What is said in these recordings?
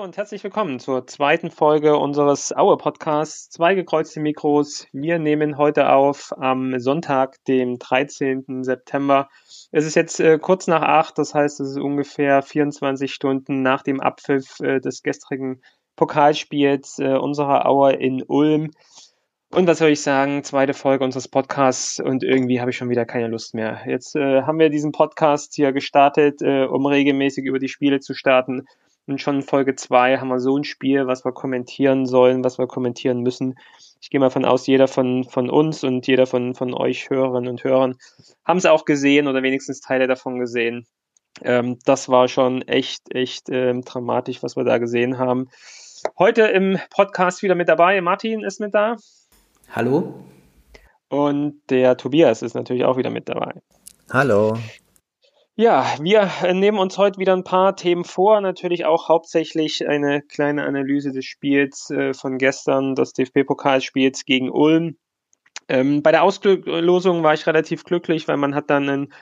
Hallo und herzlich willkommen zur zweiten Folge unseres Aue Podcasts. Zwei gekreuzte Mikros. Wir nehmen heute auf am Sonntag, dem 13. September. Es ist jetzt äh, kurz nach acht, das heißt, es ist ungefähr 24 Stunden nach dem Abpfiff äh, des gestrigen Pokalspiels äh, unserer Aue in Ulm. Und was soll ich sagen? Zweite Folge unseres Podcasts und irgendwie habe ich schon wieder keine Lust mehr. Jetzt äh, haben wir diesen Podcast hier gestartet, äh, um regelmäßig über die Spiele zu starten und schon in Folge 2 haben wir so ein Spiel, was wir kommentieren sollen, was wir kommentieren müssen. Ich gehe mal von aus, jeder von, von uns und jeder von, von euch Hörerinnen und Hörern haben es auch gesehen oder wenigstens Teile davon gesehen. Ähm, das war schon echt, echt ähm, dramatisch, was wir da gesehen haben. Heute im Podcast wieder mit dabei. Martin ist mit da. Hallo. Und der Tobias ist natürlich auch wieder mit dabei. Hallo. Ja, wir äh, nehmen uns heute wieder ein paar Themen vor. Natürlich auch hauptsächlich eine kleine Analyse des Spiels äh, von gestern, des DFB-Pokalspiels gegen Ulm. Ähm, bei der Auslosung war ich relativ glücklich, weil man hat dann einen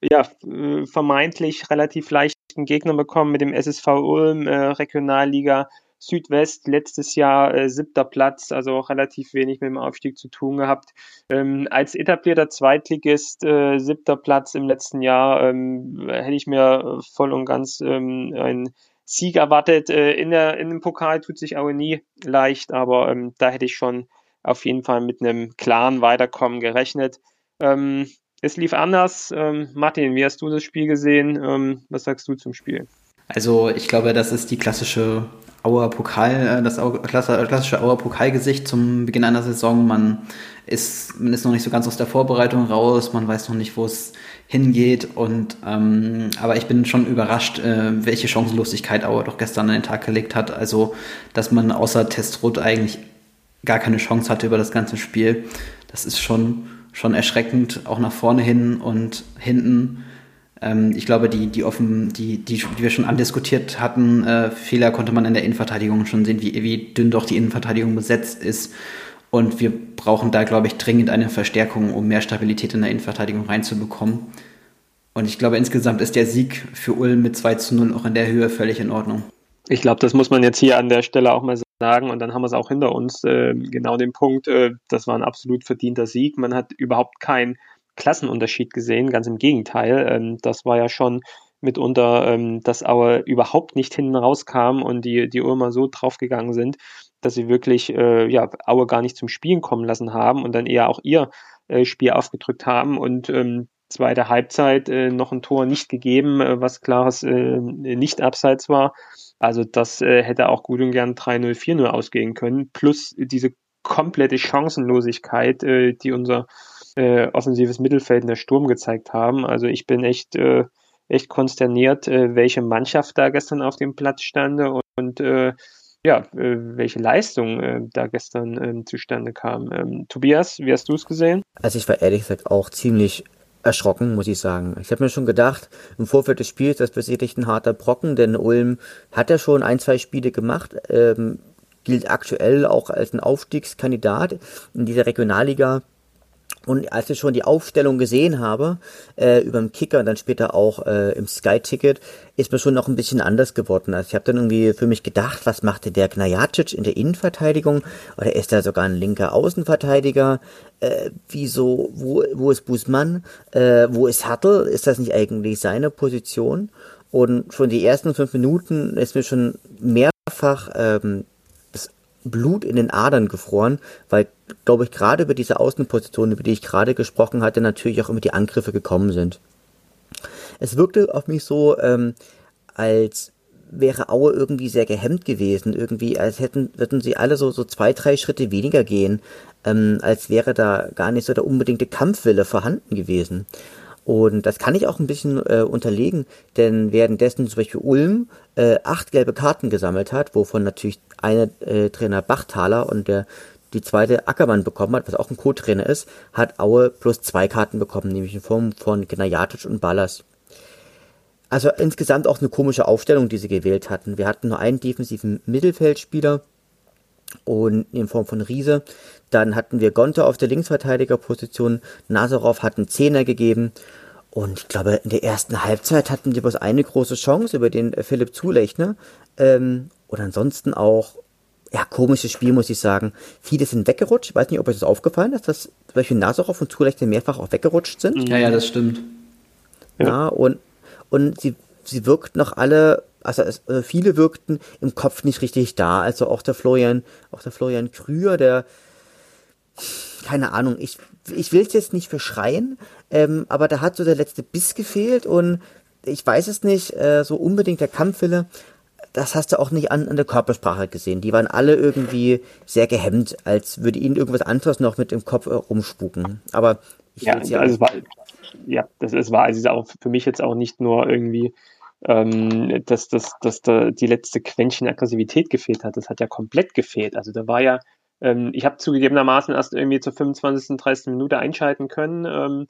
ja, äh, vermeintlich relativ leichten Gegner bekommen mit dem SSV Ulm, äh, Regionalliga Südwest letztes Jahr äh, siebter Platz, also auch relativ wenig mit dem Aufstieg zu tun gehabt. Ähm, als etablierter Zweitligist äh, siebter Platz im letzten Jahr ähm, hätte ich mir voll und ganz ähm, einen Sieg erwartet. Äh, in, der, in dem Pokal tut sich auch nie leicht, aber ähm, da hätte ich schon auf jeden Fall mit einem klaren Weiterkommen gerechnet. Ähm, es lief anders. Ähm, Martin, wie hast du das Spiel gesehen? Ähm, was sagst du zum Spiel? Also ich glaube, das ist die klassische Auer Pokal, äh, das klassische Auer Pokalgesicht zum Beginn einer Saison. Man ist, man ist noch nicht so ganz aus der Vorbereitung raus, man weiß noch nicht, wo es hingeht. Und ähm, aber ich bin schon überrascht, äh, welche Chancenlosigkeit Auer doch gestern an den Tag gelegt hat. Also, dass man außer Testrot eigentlich gar keine Chance hatte über das ganze Spiel. Das ist schon, schon erschreckend, auch nach vorne hin und hinten ich glaube, die, die offen, die, die, die wir schon andiskutiert hatten, äh, Fehler konnte man in der Innenverteidigung schon sehen, wie, wie dünn doch die Innenverteidigung besetzt ist. Und wir brauchen da, glaube ich, dringend eine Verstärkung, um mehr Stabilität in der Innenverteidigung reinzubekommen. Und ich glaube, insgesamt ist der Sieg für Ulm mit 2 zu 0 auch in der Höhe völlig in Ordnung. Ich glaube, das muss man jetzt hier an der Stelle auch mal sagen. Und dann haben wir es auch hinter uns. Äh, genau den Punkt, äh, das war ein absolut verdienter Sieg. Man hat überhaupt kein Klassenunterschied gesehen, ganz im Gegenteil. Ähm, das war ja schon mitunter, ähm, dass Aue überhaupt nicht hinten rauskam und die, die Ulmer so draufgegangen sind, dass sie wirklich äh, ja, Aue gar nicht zum Spielen kommen lassen haben und dann eher auch ihr äh, Spiel aufgedrückt haben und ähm, zweite Halbzeit äh, noch ein Tor nicht gegeben, äh, was klares äh, nicht abseits war. Also das äh, hätte auch gut und gern 3-0, 4-0 ausgehen können, plus diese komplette Chancenlosigkeit, äh, die unser äh, offensives Mittelfeld in der Sturm gezeigt haben. Also ich bin echt, äh, echt konsterniert, äh, welche Mannschaft da gestern auf dem Platz stand und, und äh, ja, äh, welche Leistung äh, da gestern ähm, zustande kam. Ähm, Tobias, wie hast du es gesehen? Also ich war ehrlich gesagt auch ziemlich erschrocken, muss ich sagen. Ich habe mir schon gedacht, im Vorfeld des Spiels, das wird sicherlich ein harter Brocken, denn Ulm hat ja schon ein, zwei Spiele gemacht, ähm, gilt aktuell auch als ein Aufstiegskandidat in dieser Regionalliga und als ich schon die Aufstellung gesehen habe, äh, über den Kicker und dann später auch äh, im Sky-Ticket, ist mir schon noch ein bisschen anders geworden. Also ich habe dann irgendwie für mich gedacht, was machte der Gnajacic in der Innenverteidigung? Oder ist er sogar ein linker Außenverteidiger? Äh, wieso, wo, wo ist Busmann? Äh, wo ist Hattel? Ist das nicht eigentlich seine Position? Und schon die ersten fünf Minuten ist mir schon mehrfach ähm, Blut in den Adern gefroren, weil, glaube ich, gerade über diese Außenposition, über die ich gerade gesprochen hatte, natürlich auch immer die Angriffe gekommen sind. Es wirkte auf mich so, ähm, als wäre Aue irgendwie sehr gehemmt gewesen, irgendwie, als hätten, würden sie alle so, so zwei, drei Schritte weniger gehen, ähm, als wäre da gar nicht so der unbedingte Kampfwille vorhanden gewesen. Und das kann ich auch ein bisschen äh, unterlegen, denn währenddessen zum Beispiel Ulm äh, acht gelbe Karten gesammelt hat, wovon natürlich eine äh, Trainer Bachtaler und der die zweite Ackermann bekommen hat, was auch ein Co-Trainer ist, hat Aue plus zwei Karten bekommen, nämlich in Form von Gnajatic und Ballas. Also insgesamt auch eine komische Aufstellung, die sie gewählt hatten. Wir hatten nur einen defensiven Mittelfeldspieler und in Form von Riese. Dann hatten wir Gonte auf der Linksverteidigerposition. Nazarov hat einen Zehner gegeben. Und ich glaube, in der ersten Halbzeit hatten die bloß eine große Chance über den Philipp Zulechner. Ähm, Und ansonsten auch, ja, komisches Spiel, muss ich sagen. Viele sind weggerutscht. Ich weiß nicht, ob euch das aufgefallen ist, dass zum Beispiel Nazarov und Zulechte mehrfach auch weggerutscht sind. Ja, ja, das stimmt. Ja, ja und, und sie, sie wirkt noch alle also, es, also viele wirkten im Kopf nicht richtig da. Also auch der Florian, auch der Florian Krüger, der keine Ahnung, ich, ich will es jetzt nicht verschreien, ähm, aber da hat so der letzte Biss gefehlt und ich weiß es nicht, äh, so unbedingt der Kampfwille, das hast du auch nicht an, an der Körpersprache gesehen. Die waren alle irgendwie sehr gehemmt, als würde ihnen irgendwas anderes noch mit dem Kopf äh, rumspuken. Aber ich ja, also es war, ja, das, es war also auch für mich jetzt auch nicht nur irgendwie ähm, dass, dass, dass da die letzte Quäntchen Aggressivität gefehlt hat. Das hat ja komplett gefehlt. Also da war ja, ähm, ich habe zugegebenermaßen erst irgendwie zur 25., 30. Minute einschalten können. Ähm,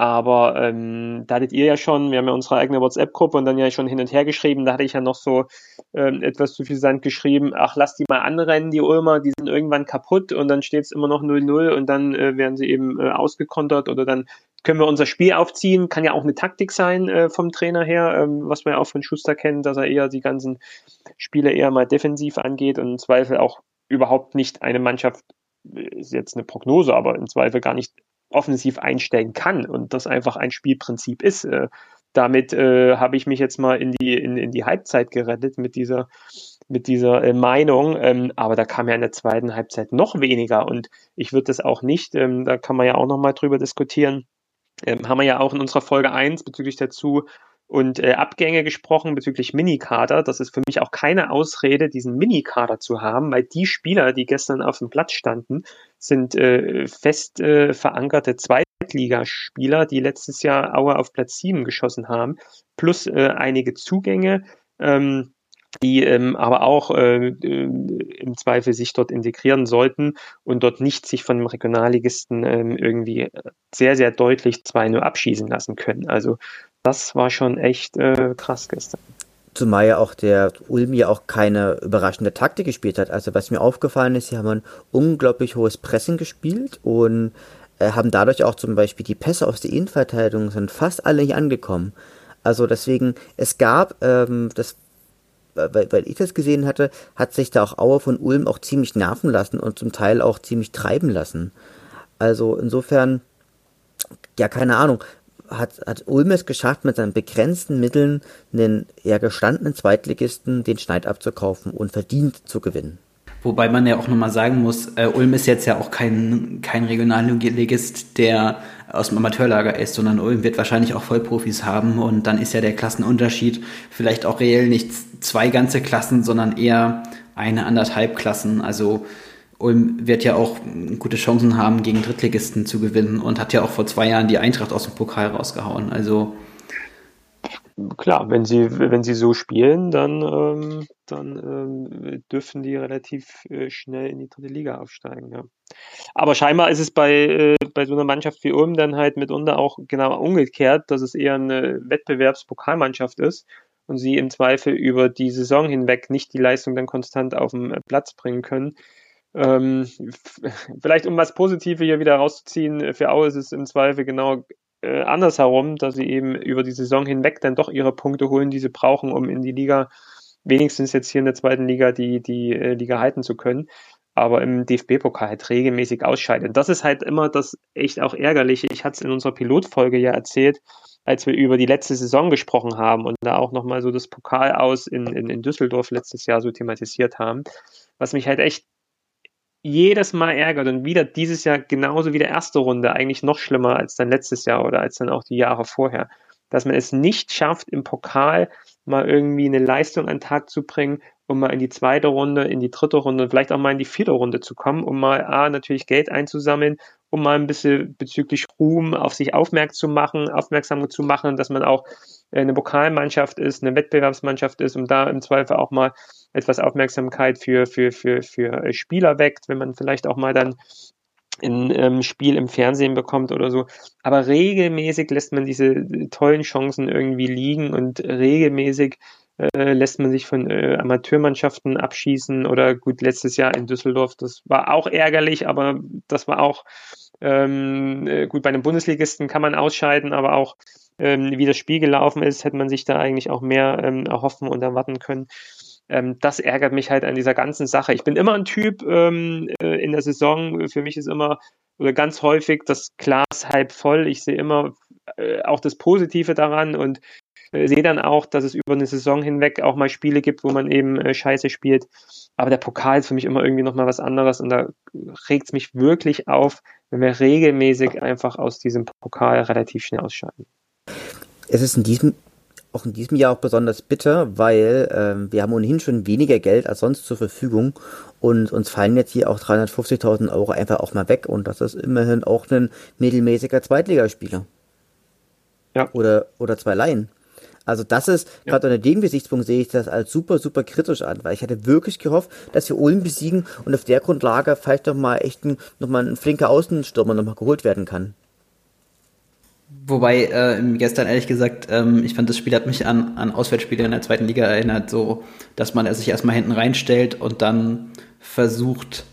aber ähm, da hattet ihr ja schon, wir haben ja unsere eigene WhatsApp-Gruppe und dann ja schon hin und her geschrieben, da hatte ich ja noch so ähm, etwas zu viel Sand geschrieben, ach, lass die mal anrennen, die Ulmer, die sind irgendwann kaputt und dann steht es immer noch 0-0 und dann äh, werden sie eben äh, ausgekontert oder dann können wir unser Spiel aufziehen. Kann ja auch eine Taktik sein äh, vom Trainer her, ähm, was man ja auch von Schuster kennt, dass er eher die ganzen Spiele eher mal defensiv angeht und im Zweifel auch überhaupt nicht eine Mannschaft, äh, ist jetzt eine Prognose, aber im Zweifel gar nicht offensiv einstellen kann und das einfach ein Spielprinzip ist. Äh, damit äh, habe ich mich jetzt mal in die, in, in die Halbzeit gerettet mit dieser, mit dieser äh, Meinung. Ähm, aber da kam ja in der zweiten Halbzeit noch weniger und ich würde das auch nicht, ähm, da kann man ja auch nochmal drüber diskutieren, ähm, haben wir ja auch in unserer Folge 1 bezüglich dazu und äh, Abgänge gesprochen bezüglich Minikader. Das ist für mich auch keine Ausrede, diesen Minikader zu haben, weil die Spieler, die gestern auf dem Platz standen, sind äh, fest äh, verankerte Zweitligaspieler, die letztes Jahr Aue auf Platz 7 geschossen haben, plus äh, einige Zugänge. Ähm, die ähm, aber auch äh, äh, im Zweifel sich dort integrieren sollten und dort nicht sich von dem Regionalligisten ähm, irgendwie sehr, sehr deutlich 2-0 abschießen lassen können. Also das war schon echt äh, krass gestern. Zumal ja auch der Ulm ja auch keine überraschende Taktik gespielt hat. Also was mir aufgefallen ist, sie haben ein unglaublich hohes Pressing gespielt und äh, haben dadurch auch zum Beispiel die Pässe aus der Innenverteidigung sind fast alle nicht angekommen. Also deswegen, es gab, ähm, das weil, weil ich das gesehen hatte, hat sich da auch Auer von Ulm auch ziemlich nerven lassen und zum Teil auch ziemlich treiben lassen. Also insofern, ja, keine Ahnung, hat, hat Ulm es geschafft, mit seinen begrenzten Mitteln einen eher gestandenen Zweitligisten den Schneid abzukaufen und verdient zu gewinnen. Wobei man ja auch nochmal sagen muss, äh, Ulm ist jetzt ja auch kein, kein Regionalligist, der aus dem Amateurlager ist, sondern Ulm wird wahrscheinlich auch Vollprofis haben und dann ist ja der Klassenunterschied vielleicht auch reell nicht zwei ganze Klassen, sondern eher eine, anderthalb Klassen. Also Ulm wird ja auch gute Chancen haben, gegen Drittligisten zu gewinnen und hat ja auch vor zwei Jahren die Eintracht aus dem Pokal rausgehauen. Also klar, wenn sie, wenn sie so spielen, dann, ähm, dann ähm, dürfen die relativ äh, schnell in die dritte Liga aufsteigen. Ja. Aber scheinbar ist es bei, äh, bei so einer Mannschaft wie Ulm dann halt mitunter auch genau umgekehrt, dass es eher eine Wettbewerbspokalmannschaft ist und sie im Zweifel über die Saison hinweg nicht die Leistung dann konstant auf den Platz bringen können. Ähm, vielleicht um was Positives hier wieder rauszuziehen, für Aue ist es im Zweifel genau äh, andersherum, dass sie eben über die Saison hinweg dann doch ihre Punkte holen, die sie brauchen, um in die Liga, wenigstens jetzt hier in der zweiten Liga, die, die äh, Liga halten zu können. Aber im DFB-Pokal halt regelmäßig ausscheiden. Das ist halt immer das echt auch ärgerliche. Ich hatte es in unserer Pilotfolge ja erzählt, als wir über die letzte Saison gesprochen haben und da auch nochmal so das Pokal aus in, in, in Düsseldorf letztes Jahr so thematisiert haben. Was mich halt echt jedes Mal ärgert und wieder dieses Jahr genauso wie der erste Runde, eigentlich noch schlimmer als dann letztes Jahr oder als dann auch die Jahre vorher, dass man es nicht schafft, im Pokal mal irgendwie eine Leistung an den Tag zu bringen, um mal in die zweite Runde, in die dritte Runde und vielleicht auch mal in die vierte Runde zu kommen, um mal A, natürlich Geld einzusammeln, um mal ein bisschen bezüglich Ruhm auf sich aufmerksam zu machen, aufmerksam zu machen, dass man auch eine Pokalmannschaft ist, eine Wettbewerbsmannschaft ist, um da im Zweifel auch mal etwas Aufmerksamkeit für, für, für, für äh, Spieler weckt, wenn man vielleicht auch mal dann ein ähm, Spiel im Fernsehen bekommt oder so. Aber regelmäßig lässt man diese äh, tollen Chancen irgendwie liegen und regelmäßig äh, lässt man sich von äh, Amateurmannschaften abschießen oder gut, letztes Jahr in Düsseldorf, das war auch ärgerlich, aber das war auch ähm, äh, gut, bei einem Bundesligisten kann man ausscheiden, aber auch ähm, wie das Spiel gelaufen ist, hätte man sich da eigentlich auch mehr ähm, erhoffen und erwarten können. ähm, das ärgert mich halt an dieser ganzen Sache. Ich bin immer ein Typ ähm, äh, in der Saison, für mich ist immer oder ganz häufig das Glas halb voll. Ich sehe immer äh, auch das Positive daran und äh, sehe dann auch, dass es über eine Saison hinweg auch mal Spiele gibt, wo man eben äh, Scheiße spielt. Aber der Pokal ist für mich immer irgendwie nochmal was anderes und da regt es mich wirklich auf, wenn wir regelmäßig einfach aus diesem Pokal relativ schnell ausscheiden. Es ist in diesem auch in diesem Jahr auch besonders bitter, weil ähm, wir haben ohnehin schon weniger Geld als sonst zur Verfügung und uns fallen jetzt hier auch 350.000 Euro einfach auch mal weg und das ist immerhin auch ein mittelmäßiger Zweitligaspieler. Ja. Oder, oder zwei Laien. Also das ist, ja. gerade unter dem Gesichtspunkt sehe ich das als super, super kritisch an, weil ich hatte wirklich gehofft, dass wir Ulm besiegen und auf der Grundlage vielleicht doch mal echt ein, noch mal ein flinker Außenstürmer noch mal geholt werden kann. Wobei, äh, gestern ehrlich gesagt, ähm, ich fand, das Spiel hat mich an, an Auswärtsspiele in der zweiten Liga erinnert, so, dass man sich erstmal hinten reinstellt und dann versucht,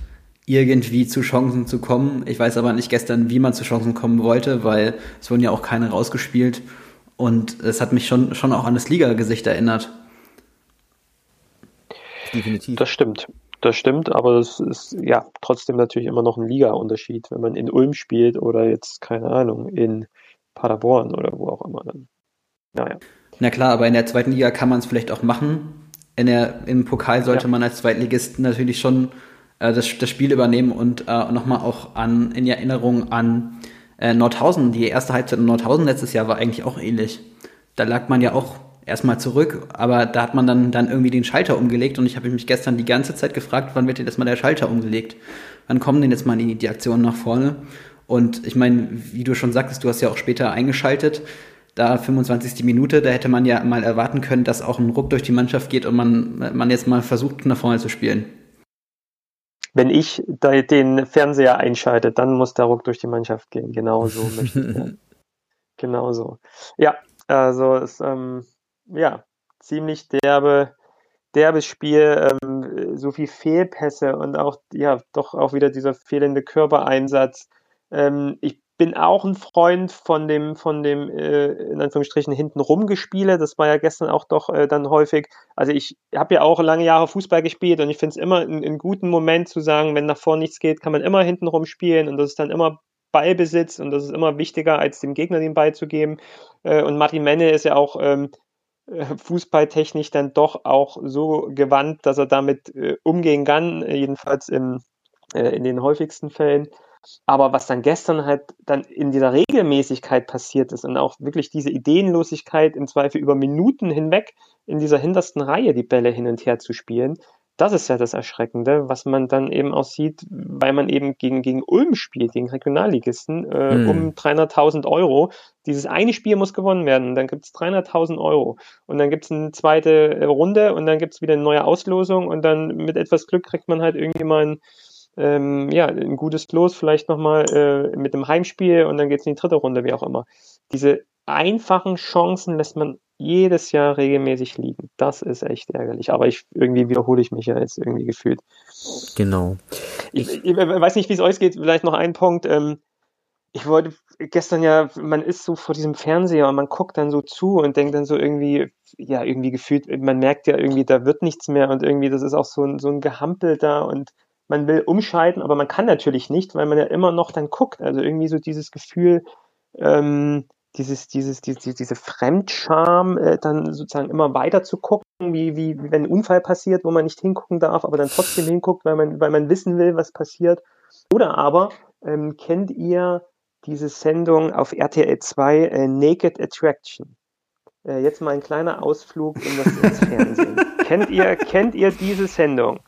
irgendwie zu Chancen zu kommen. Ich weiß aber nicht gestern, wie man zu Chancen kommen wollte, weil es wurden ja auch keine rausgespielt. Und es hat mich schon, schon auch an das Liga-Gesicht erinnert. Definitiv. Das stimmt. Das stimmt, aber das ist ja trotzdem natürlich immer noch ein Liga-Unterschied, wenn man in Ulm spielt oder jetzt, keine Ahnung, in Paderborn oder wo auch immer dann. Naja. Na klar, aber in der zweiten Liga kann man es vielleicht auch machen. In der, Im Pokal sollte ja. man als Zweitligist natürlich schon äh, das, das Spiel übernehmen und äh, nochmal auch an, in Erinnerung an äh, Nordhausen, die erste Halbzeit in Nordhausen letztes Jahr war eigentlich auch ähnlich. Da lag man ja auch erstmal zurück, aber da hat man dann, dann irgendwie den Schalter umgelegt und ich habe mich gestern die ganze Zeit gefragt, wann wird denn jetzt mal der Schalter umgelegt? Wann kommen denn jetzt mal die, die Aktionen nach vorne? Und ich meine, wie du schon sagtest, du hast ja auch später eingeschaltet, da 25. Minute, da hätte man ja mal erwarten können, dass auch ein Ruck durch die Mannschaft geht und man, man jetzt mal versucht, nach vorne zu spielen wenn ich den Fernseher einschalte, dann muss der Ruck durch die Mannschaft gehen. Genau so möchte ich. Ja. Genau so. Ja, also ist ähm, ja ziemlich derbe, derbes Spiel, ähm, so viel Fehlpässe und auch ja doch auch wieder dieser fehlende Körpereinsatz. Ähm, ich bin auch ein Freund von dem, von dem, äh, in Anführungsstrichen, hinten rumgespiele. Das war ja gestern auch doch äh, dann häufig. Also ich habe ja auch lange Jahre Fußball gespielt und ich finde es immer einen guten Moment zu sagen, wenn nach vorne nichts geht, kann man immer hinten rumspielen und das ist dann immer Ballbesitz und das ist immer wichtiger, als dem Gegner den Ball zu geben. Äh, und Martin Menne ist ja auch ähm, äh, fußballtechnisch dann doch auch so gewandt, dass er damit äh, umgehen kann, jedenfalls im, äh, in den häufigsten Fällen. Aber was dann gestern halt dann in dieser Regelmäßigkeit passiert ist und auch wirklich diese Ideenlosigkeit im Zweifel über Minuten hinweg in dieser hintersten Reihe die Bälle hin und her zu spielen, das ist ja das Erschreckende, was man dann eben auch sieht, weil man eben gegen, gegen Ulm spielt, gegen Regionalligisten, äh, mhm. um 300.000 Euro. Dieses eine Spiel muss gewonnen werden, dann gibt es 300.000 Euro und dann gibt es eine zweite Runde und dann gibt es wieder eine neue Auslosung und dann mit etwas Glück kriegt man halt irgendwie mal ein ähm, ja, ein gutes Los vielleicht nochmal äh, mit dem Heimspiel und dann geht es in die dritte Runde, wie auch immer. Diese einfachen Chancen lässt man jedes Jahr regelmäßig liegen. Das ist echt ärgerlich. Aber ich irgendwie wiederhole ich mich ja jetzt irgendwie gefühlt. Genau. Ich, ich, ich weiß nicht, wie es euch geht. Vielleicht noch ein Punkt. Ähm, ich wollte gestern ja, man ist so vor diesem Fernseher und man guckt dann so zu und denkt dann so irgendwie, ja, irgendwie gefühlt, man merkt ja irgendwie, da wird nichts mehr und irgendwie, das ist auch so ein, so ein Gehampel da und man will umschalten, aber man kann natürlich nicht, weil man ja immer noch dann guckt. Also irgendwie so dieses Gefühl, ähm, dieses, dieses, diese, diese Fremdscham, äh, dann sozusagen immer weiter zu gucken, wie, wie, wenn ein Unfall passiert, wo man nicht hingucken darf, aber dann trotzdem hinguckt, weil man, weil man wissen will, was passiert. Oder aber, ähm, kennt ihr diese Sendung auf RTL 2 äh, Naked Attraction? Äh, jetzt mal ein kleiner Ausflug in das, ins Fernsehen. kennt ihr, kennt ihr diese Sendung?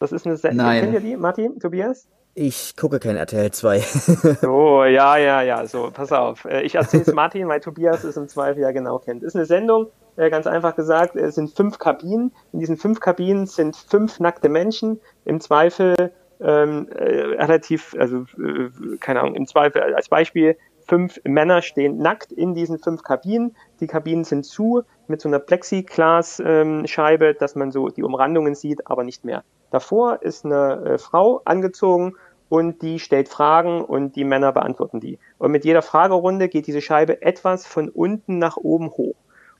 Das ist eine Serie. Nein. Kennt ihr die, Martin, Tobias? Ich gucke kein RTL 2. so, ja, ja, ja, so, pass auf. Äh, ich erzähle es Martin, weil Tobias es im Zweifel ja genau kennt. Ist eine Sendung, äh, ganz einfach gesagt, es sind fünf Kabinen. In diesen fünf Kabinen sind fünf nackte Menschen. Im Zweifel ähm, äh, relativ, also äh, keine Ahnung, im Zweifel als Beispiel, fünf Männer stehen nackt in diesen fünf Kabinen. Die Kabinen sind zu mit so einer Plexiglas-Scheibe, ähm, dass man so die Umrandungen sieht, aber nicht mehr. Davor ist eine äh, Frau angezogen und die stellt Fragen und die Männer beantworten die. Und mit jeder Fragerunde geht diese Scheibe etwas von unten nach oben hoch.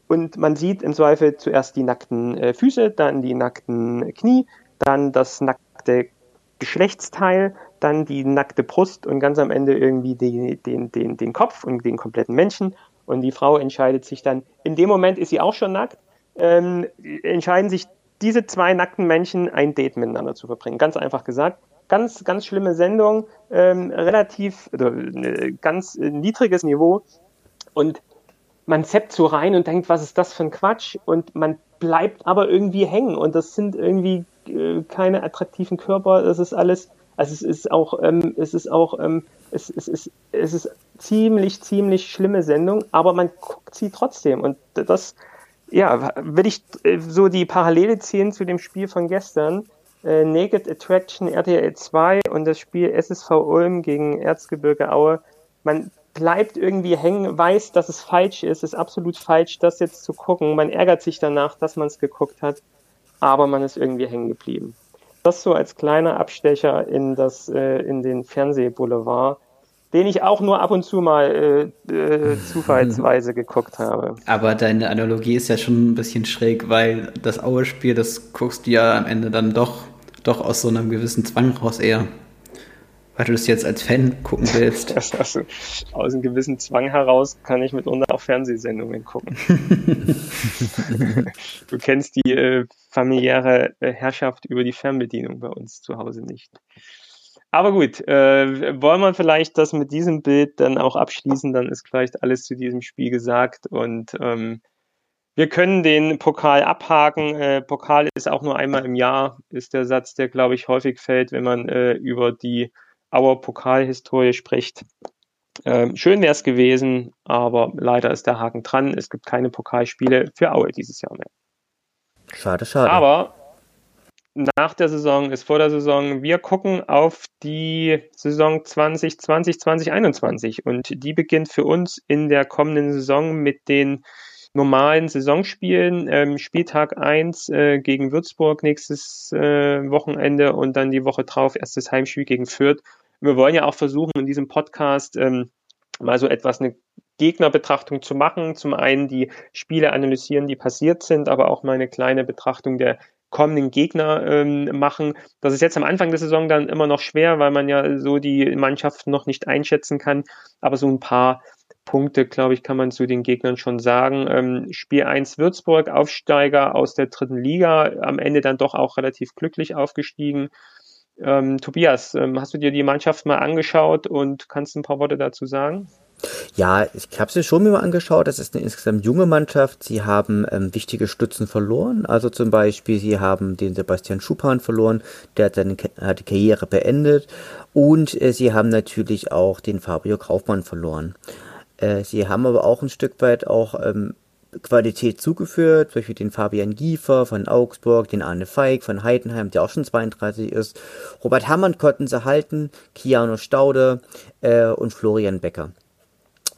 und man sieht im Zweifel zuerst die nackten äh, Füße, dann die nackten Knie, dann das nackte Geschlechtsteil, dann die nackte Brust und ganz am Ende irgendwie die, den, den, den Kopf und den kompletten Menschen. Und die Frau entscheidet sich dann, in dem Moment ist sie auch schon nackt, ähm, entscheiden sich diese zwei nackten Menschen ein Date miteinander zu verbringen. Ganz einfach gesagt. Ganz, ganz schlimme Sendung, ähm, relativ, oder, äh, ganz äh, niedriges Niveau. Und man zappt so rein und denkt, was ist das für ein Quatsch? Und man bleibt aber irgendwie hängen. Und das sind irgendwie äh, keine attraktiven Körper. Das ist alles, also es ist auch, ähm, es ist auch, ähm, es, es, ist, es ist ziemlich, ziemlich schlimme Sendung, aber man guckt sie trotzdem. Und das, ja, will ich äh, so die Parallele ziehen zu dem Spiel von gestern. Äh, Naked Attraction RTL 2 und das Spiel SSV Ulm gegen Erzgebirge Aue. Man bleibt irgendwie hängen, weiß, dass es falsch ist, ist absolut falsch, das jetzt zu gucken. Man ärgert sich danach, dass man es geguckt hat, aber man ist irgendwie hängen geblieben. Das so als kleiner Abstecher in das, äh, in den Fernsehboulevard den ich auch nur ab und zu mal äh, äh, zufallsweise geguckt habe. Aber deine Analogie ist ja schon ein bisschen schräg, weil das Aue-Spiel, das guckst du ja am Ende dann doch, doch aus so einem gewissen Zwang raus eher. Weil du das jetzt als Fan gucken willst. also, aus einem gewissen Zwang heraus kann ich mitunter auch Fernsehsendungen gucken. du kennst die äh, familiäre äh, Herrschaft über die Fernbedienung bei uns zu Hause nicht. Aber gut, äh, wollen wir vielleicht das mit diesem Bild dann auch abschließen, dann ist vielleicht alles zu diesem Spiel gesagt und ähm, wir können den Pokal abhaken. Äh, Pokal ist auch nur einmal im Jahr, ist der Satz, der, glaube ich, häufig fällt, wenn man äh, über die Auer Pokalhistorie spricht. Ähm, schön wäre es gewesen, aber leider ist der Haken dran. Es gibt keine Pokalspiele für Aue dieses Jahr mehr. Schade, schade. Aber nach der Saison ist vor der Saison. Wir gucken auf die Saison 2020, 2021 und die beginnt für uns in der kommenden Saison mit den normalen Saisonspielen. Ähm, Spieltag 1 äh, gegen Würzburg nächstes äh, Wochenende und dann die Woche drauf erstes Heimspiel gegen Fürth. Wir wollen ja auch versuchen, in diesem Podcast ähm, mal so etwas eine Gegnerbetrachtung zu machen. Zum einen die Spiele analysieren, die passiert sind, aber auch mal eine kleine Betrachtung der kommenden Gegner ähm, machen. Das ist jetzt am Anfang der Saison dann immer noch schwer, weil man ja so die Mannschaften noch nicht einschätzen kann. Aber so ein paar Punkte, glaube ich, kann man zu den Gegnern schon sagen. Ähm, Spiel 1 Würzburg, Aufsteiger aus der dritten Liga, am Ende dann doch auch relativ glücklich aufgestiegen. Ähm, Tobias, ähm, hast du dir die Mannschaft mal angeschaut und kannst ein paar Worte dazu sagen? Ja, ich habe sie schon mal angeschaut. Das ist eine insgesamt junge Mannschaft. Sie haben ähm, wichtige Stützen verloren. Also zum Beispiel, sie haben den Sebastian Schupan verloren. Der hat seine hat die Karriere beendet. Und äh, sie haben natürlich auch den Fabio Kaufmann verloren. Äh, sie haben aber auch ein Stück weit auch ähm, Qualität zugeführt, zum Beispiel den Fabian Giefer von Augsburg, den Arne Feig von Heidenheim, der auch schon 32 ist. Robert Hammann konnten sie halten, Kiano Staude äh, und Florian Becker.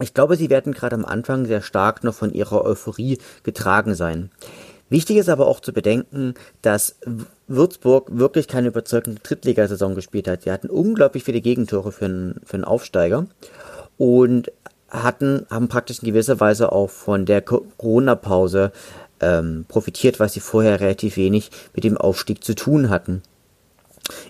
Ich glaube, sie werden gerade am Anfang sehr stark noch von ihrer Euphorie getragen sein. Wichtig ist aber auch zu bedenken, dass Würzburg wirklich keine überzeugende Drittligasaison gespielt hat. Sie hatten unglaublich viele Gegentore für einen, für einen Aufsteiger und hatten, haben praktisch in gewisser Weise auch von der Corona-Pause ähm, profitiert, was sie vorher relativ wenig mit dem Aufstieg zu tun hatten.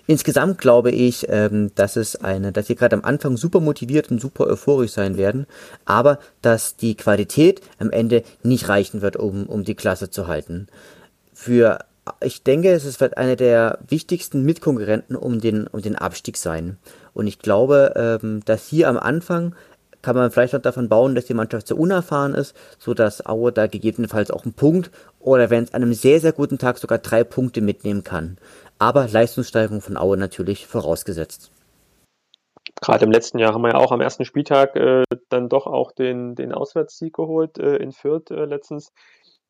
Insgesamt glaube ich, ähm, dass es eine, dass sie gerade am Anfang super motiviert und super euphorisch sein werden, aber dass die Qualität am Ende nicht reichen wird, um, um die Klasse zu halten. Für ich denke, es wird einer der wichtigsten Mitkonkurrenten um den, um den Abstieg sein. Und ich glaube, ähm, dass hier am Anfang kann man vielleicht noch davon bauen, dass die Mannschaft sehr unerfahren ist, so dass Aue da gegebenenfalls auch einen Punkt oder wenn es an einem sehr, sehr guten Tag sogar drei Punkte mitnehmen kann aber Leistungssteigerung von Aue natürlich vorausgesetzt. Gerade im letzten Jahr haben wir ja auch am ersten Spieltag äh, dann doch auch den, den Auswärtssieg geholt äh, in Fürth äh, letztens.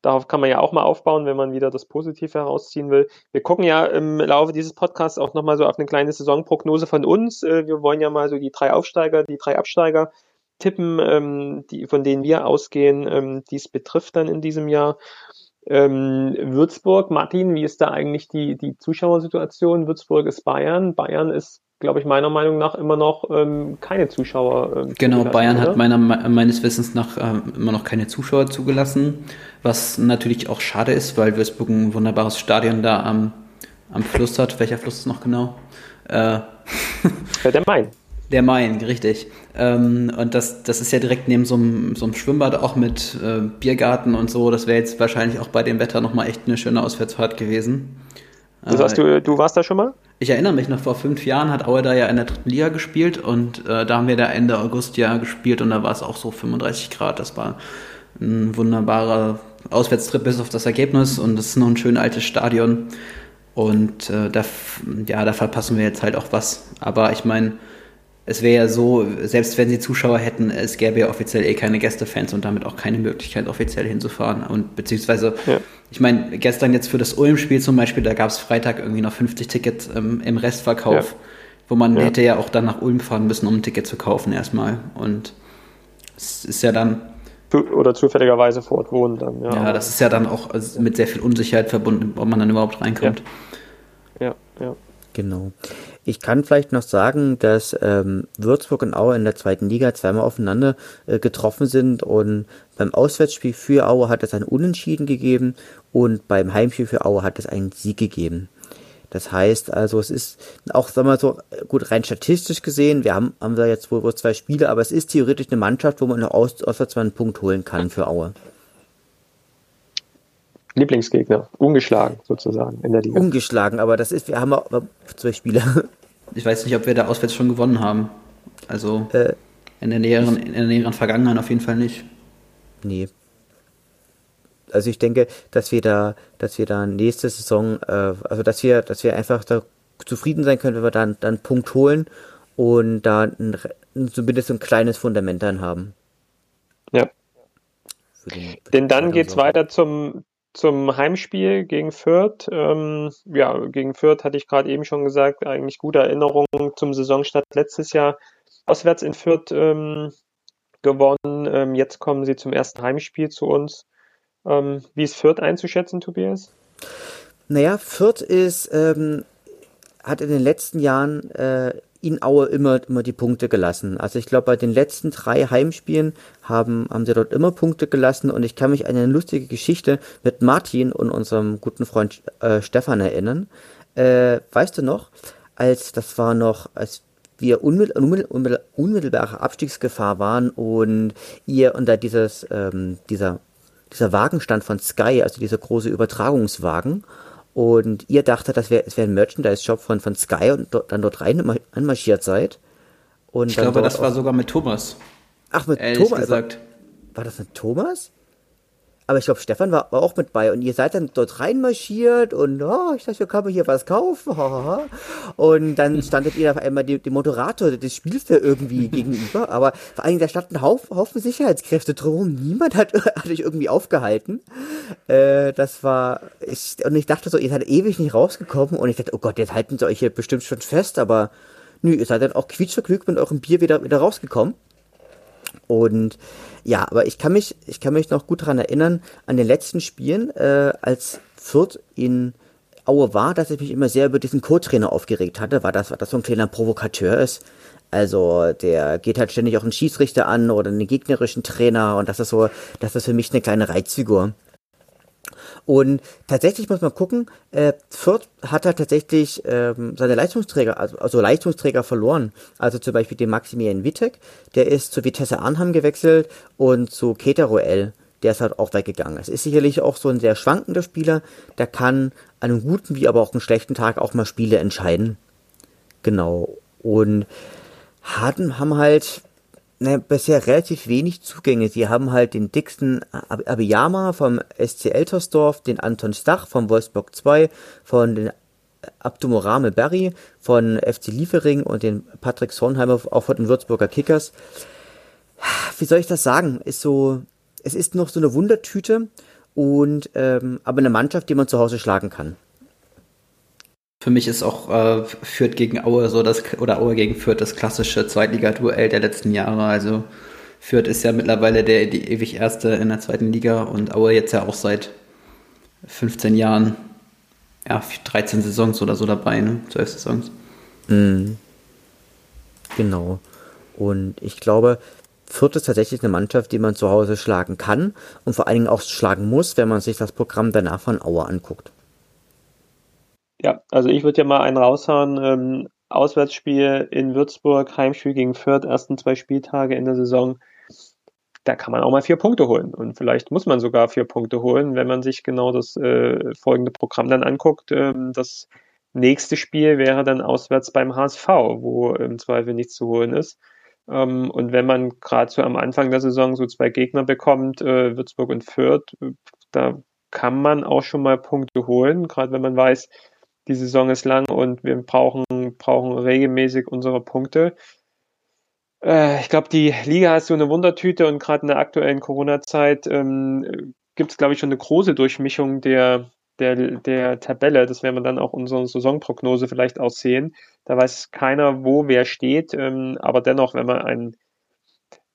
Darauf kann man ja auch mal aufbauen, wenn man wieder das Positive herausziehen will. Wir gucken ja im Laufe dieses Podcasts auch nochmal so auf eine kleine Saisonprognose von uns. Äh, wir wollen ja mal so die drei Aufsteiger, die drei Absteiger tippen, ähm, die, von denen wir ausgehen, ähm, die es betrifft dann in diesem Jahr. Ähm, Würzburg, Martin, wie ist da eigentlich die, die Zuschauersituation? Würzburg ist Bayern. Bayern ist, glaube ich, meiner Meinung nach immer noch ähm, keine Zuschauer. Ähm, genau, Bayern oder? hat meiner, meines Wissens nach ähm, immer noch keine Zuschauer zugelassen, was natürlich auch schade ist, weil Würzburg ein wunderbares Stadion da am, am Fluss hat. Welcher Fluss ist noch genau? Äh, der Main. Der Main, richtig. Ähm, und das, das ist ja direkt neben so einem, so einem Schwimmbad auch mit äh, Biergarten und so. Das wäre jetzt wahrscheinlich auch bei dem Wetter nochmal echt eine schöne Auswärtsfahrt gewesen. Das heißt, du, du warst da schon mal? Ich erinnere mich noch, vor fünf Jahren hat Aue da ja in der dritten Liga gespielt und äh, da haben wir da Ende August ja gespielt und da war es auch so 35 Grad. Das war ein wunderbarer Auswärtstrip bis auf das Ergebnis und es ist noch ein schön altes Stadion. Und äh, da, ja, da verpassen wir jetzt halt auch was. Aber ich meine, es wäre ja so, selbst wenn sie Zuschauer hätten, es gäbe ja offiziell eh keine Gästefans und damit auch keine Möglichkeit, offiziell hinzufahren. Und beziehungsweise, ja. ich meine, gestern jetzt für das Ulm-Spiel zum Beispiel, da gab es Freitag irgendwie noch 50 Tickets ähm, im Restverkauf, ja. wo man ja. hätte ja auch dann nach Ulm fahren müssen, um ein Ticket zu kaufen erstmal. Und es ist ja dann. Oder zufälligerweise vor Ort wohnen dann, ja. Ja, das ist ja dann auch mit sehr viel Unsicherheit verbunden, ob man dann überhaupt reinkommt. ja. ja. Genau. Ich kann vielleicht noch sagen, dass ähm, Würzburg und Aue in der zweiten Liga zweimal aufeinander äh, getroffen sind und beim Auswärtsspiel für Aue hat es ein Unentschieden gegeben und beim Heimspiel für Aue hat es einen Sieg gegeben. Das heißt also, es ist auch, sagen wir so, gut rein statistisch gesehen, wir haben, haben da jetzt wohl, wohl zwei Spiele, aber es ist theoretisch eine Mannschaft, wo man noch aus, auswärts mal einen Punkt holen kann für Aue. Lieblingsgegner, ungeschlagen sozusagen in der Liga. Ungeschlagen, aber das ist, wir haben auch zwei Spiele. Ich weiß nicht, ob wir da auswärts schon gewonnen haben. Also äh, in, der näheren, in der näheren Vergangenheit auf jeden Fall nicht. Nee. Also ich denke, dass wir da, dass wir da nächste Saison, äh, also dass wir, dass wir einfach da zufrieden sein können, wenn wir dann, dann einen Punkt holen und da ein, zumindest ein kleines Fundament dann haben. Ja. Den, Denn dann geht es weiter zum, zum Heimspiel gegen Fürth. Ähm, ja, gegen Fürth hatte ich gerade eben schon gesagt, eigentlich gute Erinnerungen zum Saisonstart letztes Jahr. Auswärts in Fürth ähm, gewonnen. Ähm, jetzt kommen sie zum ersten Heimspiel zu uns. Ähm, wie ist Fürth einzuschätzen, Tobias? Naja, Fürth ist, ähm, hat in den letzten Jahren äh, in Aue immer, immer die Punkte gelassen. Also ich glaube, bei den letzten drei Heimspielen haben, haben sie dort immer Punkte gelassen und ich kann mich an eine lustige Geschichte mit Martin und unserem guten Freund äh, Stefan erinnern. Äh, weißt du noch, als das war noch, als wir unmittel, unmittel, unmittelbare Abstiegsgefahr waren und ihr unter dieses, ähm, dieser, dieser Wagen stand von Sky, also dieser große Übertragungswagen und ihr dachtet, das wäre es wäre ein Merchandise-Shop von, von Sky und do, dann dort rein anmarschiert seid. Und ich glaube, das war sogar mit Thomas. Ach, mit Thomas? Gesagt. War, war das mit Thomas? Aber ich glaube, Stefan war, war, auch mit bei und ihr seid dann dort reinmarschiert und oh, ich dachte, wir können hier was kaufen. Und dann standet ihr auf einmal dem, dem Moderator des Spiels da irgendwie gegenüber. Aber vor allem, da standen Haufen, Haufen Sicherheitskräfte drum. Niemand hat, hat euch irgendwie aufgehalten. Äh, das war, ich, und ich dachte so, ihr seid ewig nicht rausgekommen und ich dachte, oh Gott, jetzt halten sie euch hier bestimmt schon fest, aber nö, ihr seid dann auch quietschvergnügt mit eurem Bier wieder, wieder rausgekommen. Und ja, aber ich kann mich, ich kann mich noch gut daran erinnern, an den letzten Spielen, äh, als Fürth in Aue war, dass ich mich immer sehr über diesen Co-Trainer aufgeregt hatte, weil das, weil das so ein kleiner Provokateur ist. Also der geht halt ständig auch einen Schießrichter an oder einen gegnerischen Trainer und das ist so, das ist für mich eine kleine Reizfigur. Und tatsächlich muss man gucken, äh, Fürth hat halt tatsächlich ähm, seine Leistungsträger, also, also Leistungsträger verloren. Also zum Beispiel den Maximilian Wittek, der ist zu Vitesse Arnhem gewechselt und zu Keteroel, der ist halt auch weggegangen. Es ist sicherlich auch so ein sehr schwankender Spieler, der kann an einem guten wie aber auch einem schlechten Tag auch mal Spiele entscheiden. Genau. Und hatten, haben halt ne, bisher relativ wenig Zugänge. Sie haben halt den dicksten Abiyama vom SC Eltersdorf, den Anton Stach vom Wolfsburg 2, von den Abdumorame Berry von FC Liefering und den Patrick Sornheimer auch von den Würzburger Kickers. Wie soll ich das sagen? Ist so, es ist noch so eine Wundertüte und ähm, aber eine Mannschaft, die man zu Hause schlagen kann. Für mich ist auch äh, Fürth gegen Aue so das oder Aue gegen Fürth das klassische Zweitligaduell der letzten Jahre. Also Fürth ist ja mittlerweile der die ewig erste in der zweiten Liga und Aue jetzt ja auch seit 15 Jahren, ja 13 Saisons oder so dabei, ne, 12 Saisons. Mhm. Genau. Und ich glaube, Fürth ist tatsächlich eine Mannschaft, die man zu Hause schlagen kann und vor allen Dingen auch schlagen muss, wenn man sich das Programm danach von Auer anguckt. Ja, also ich würde ja mal einen raushauen. Ähm, Auswärtsspiel in Würzburg, Heimspiel gegen Fürth, ersten zwei Spieltage in der Saison. Da kann man auch mal vier Punkte holen. Und vielleicht muss man sogar vier Punkte holen, wenn man sich genau das äh, folgende Programm dann anguckt. Ähm, das nächste Spiel wäre dann auswärts beim HSV, wo im Zweifel nichts zu holen ist. Ähm, und wenn man gerade so am Anfang der Saison so zwei Gegner bekommt, äh, Würzburg und Fürth, da kann man auch schon mal Punkte holen, gerade wenn man weiß, die Saison ist lang und wir brauchen, brauchen regelmäßig unsere Punkte. Äh, ich glaube, die Liga ist so eine Wundertüte und gerade in der aktuellen Corona-Zeit ähm, gibt es, glaube ich, schon eine große Durchmischung der, der, der Tabelle. Das werden wir dann auch unsere Saisonprognose vielleicht auch sehen. Da weiß keiner, wo wer steht. Ähm, aber dennoch, wenn man einen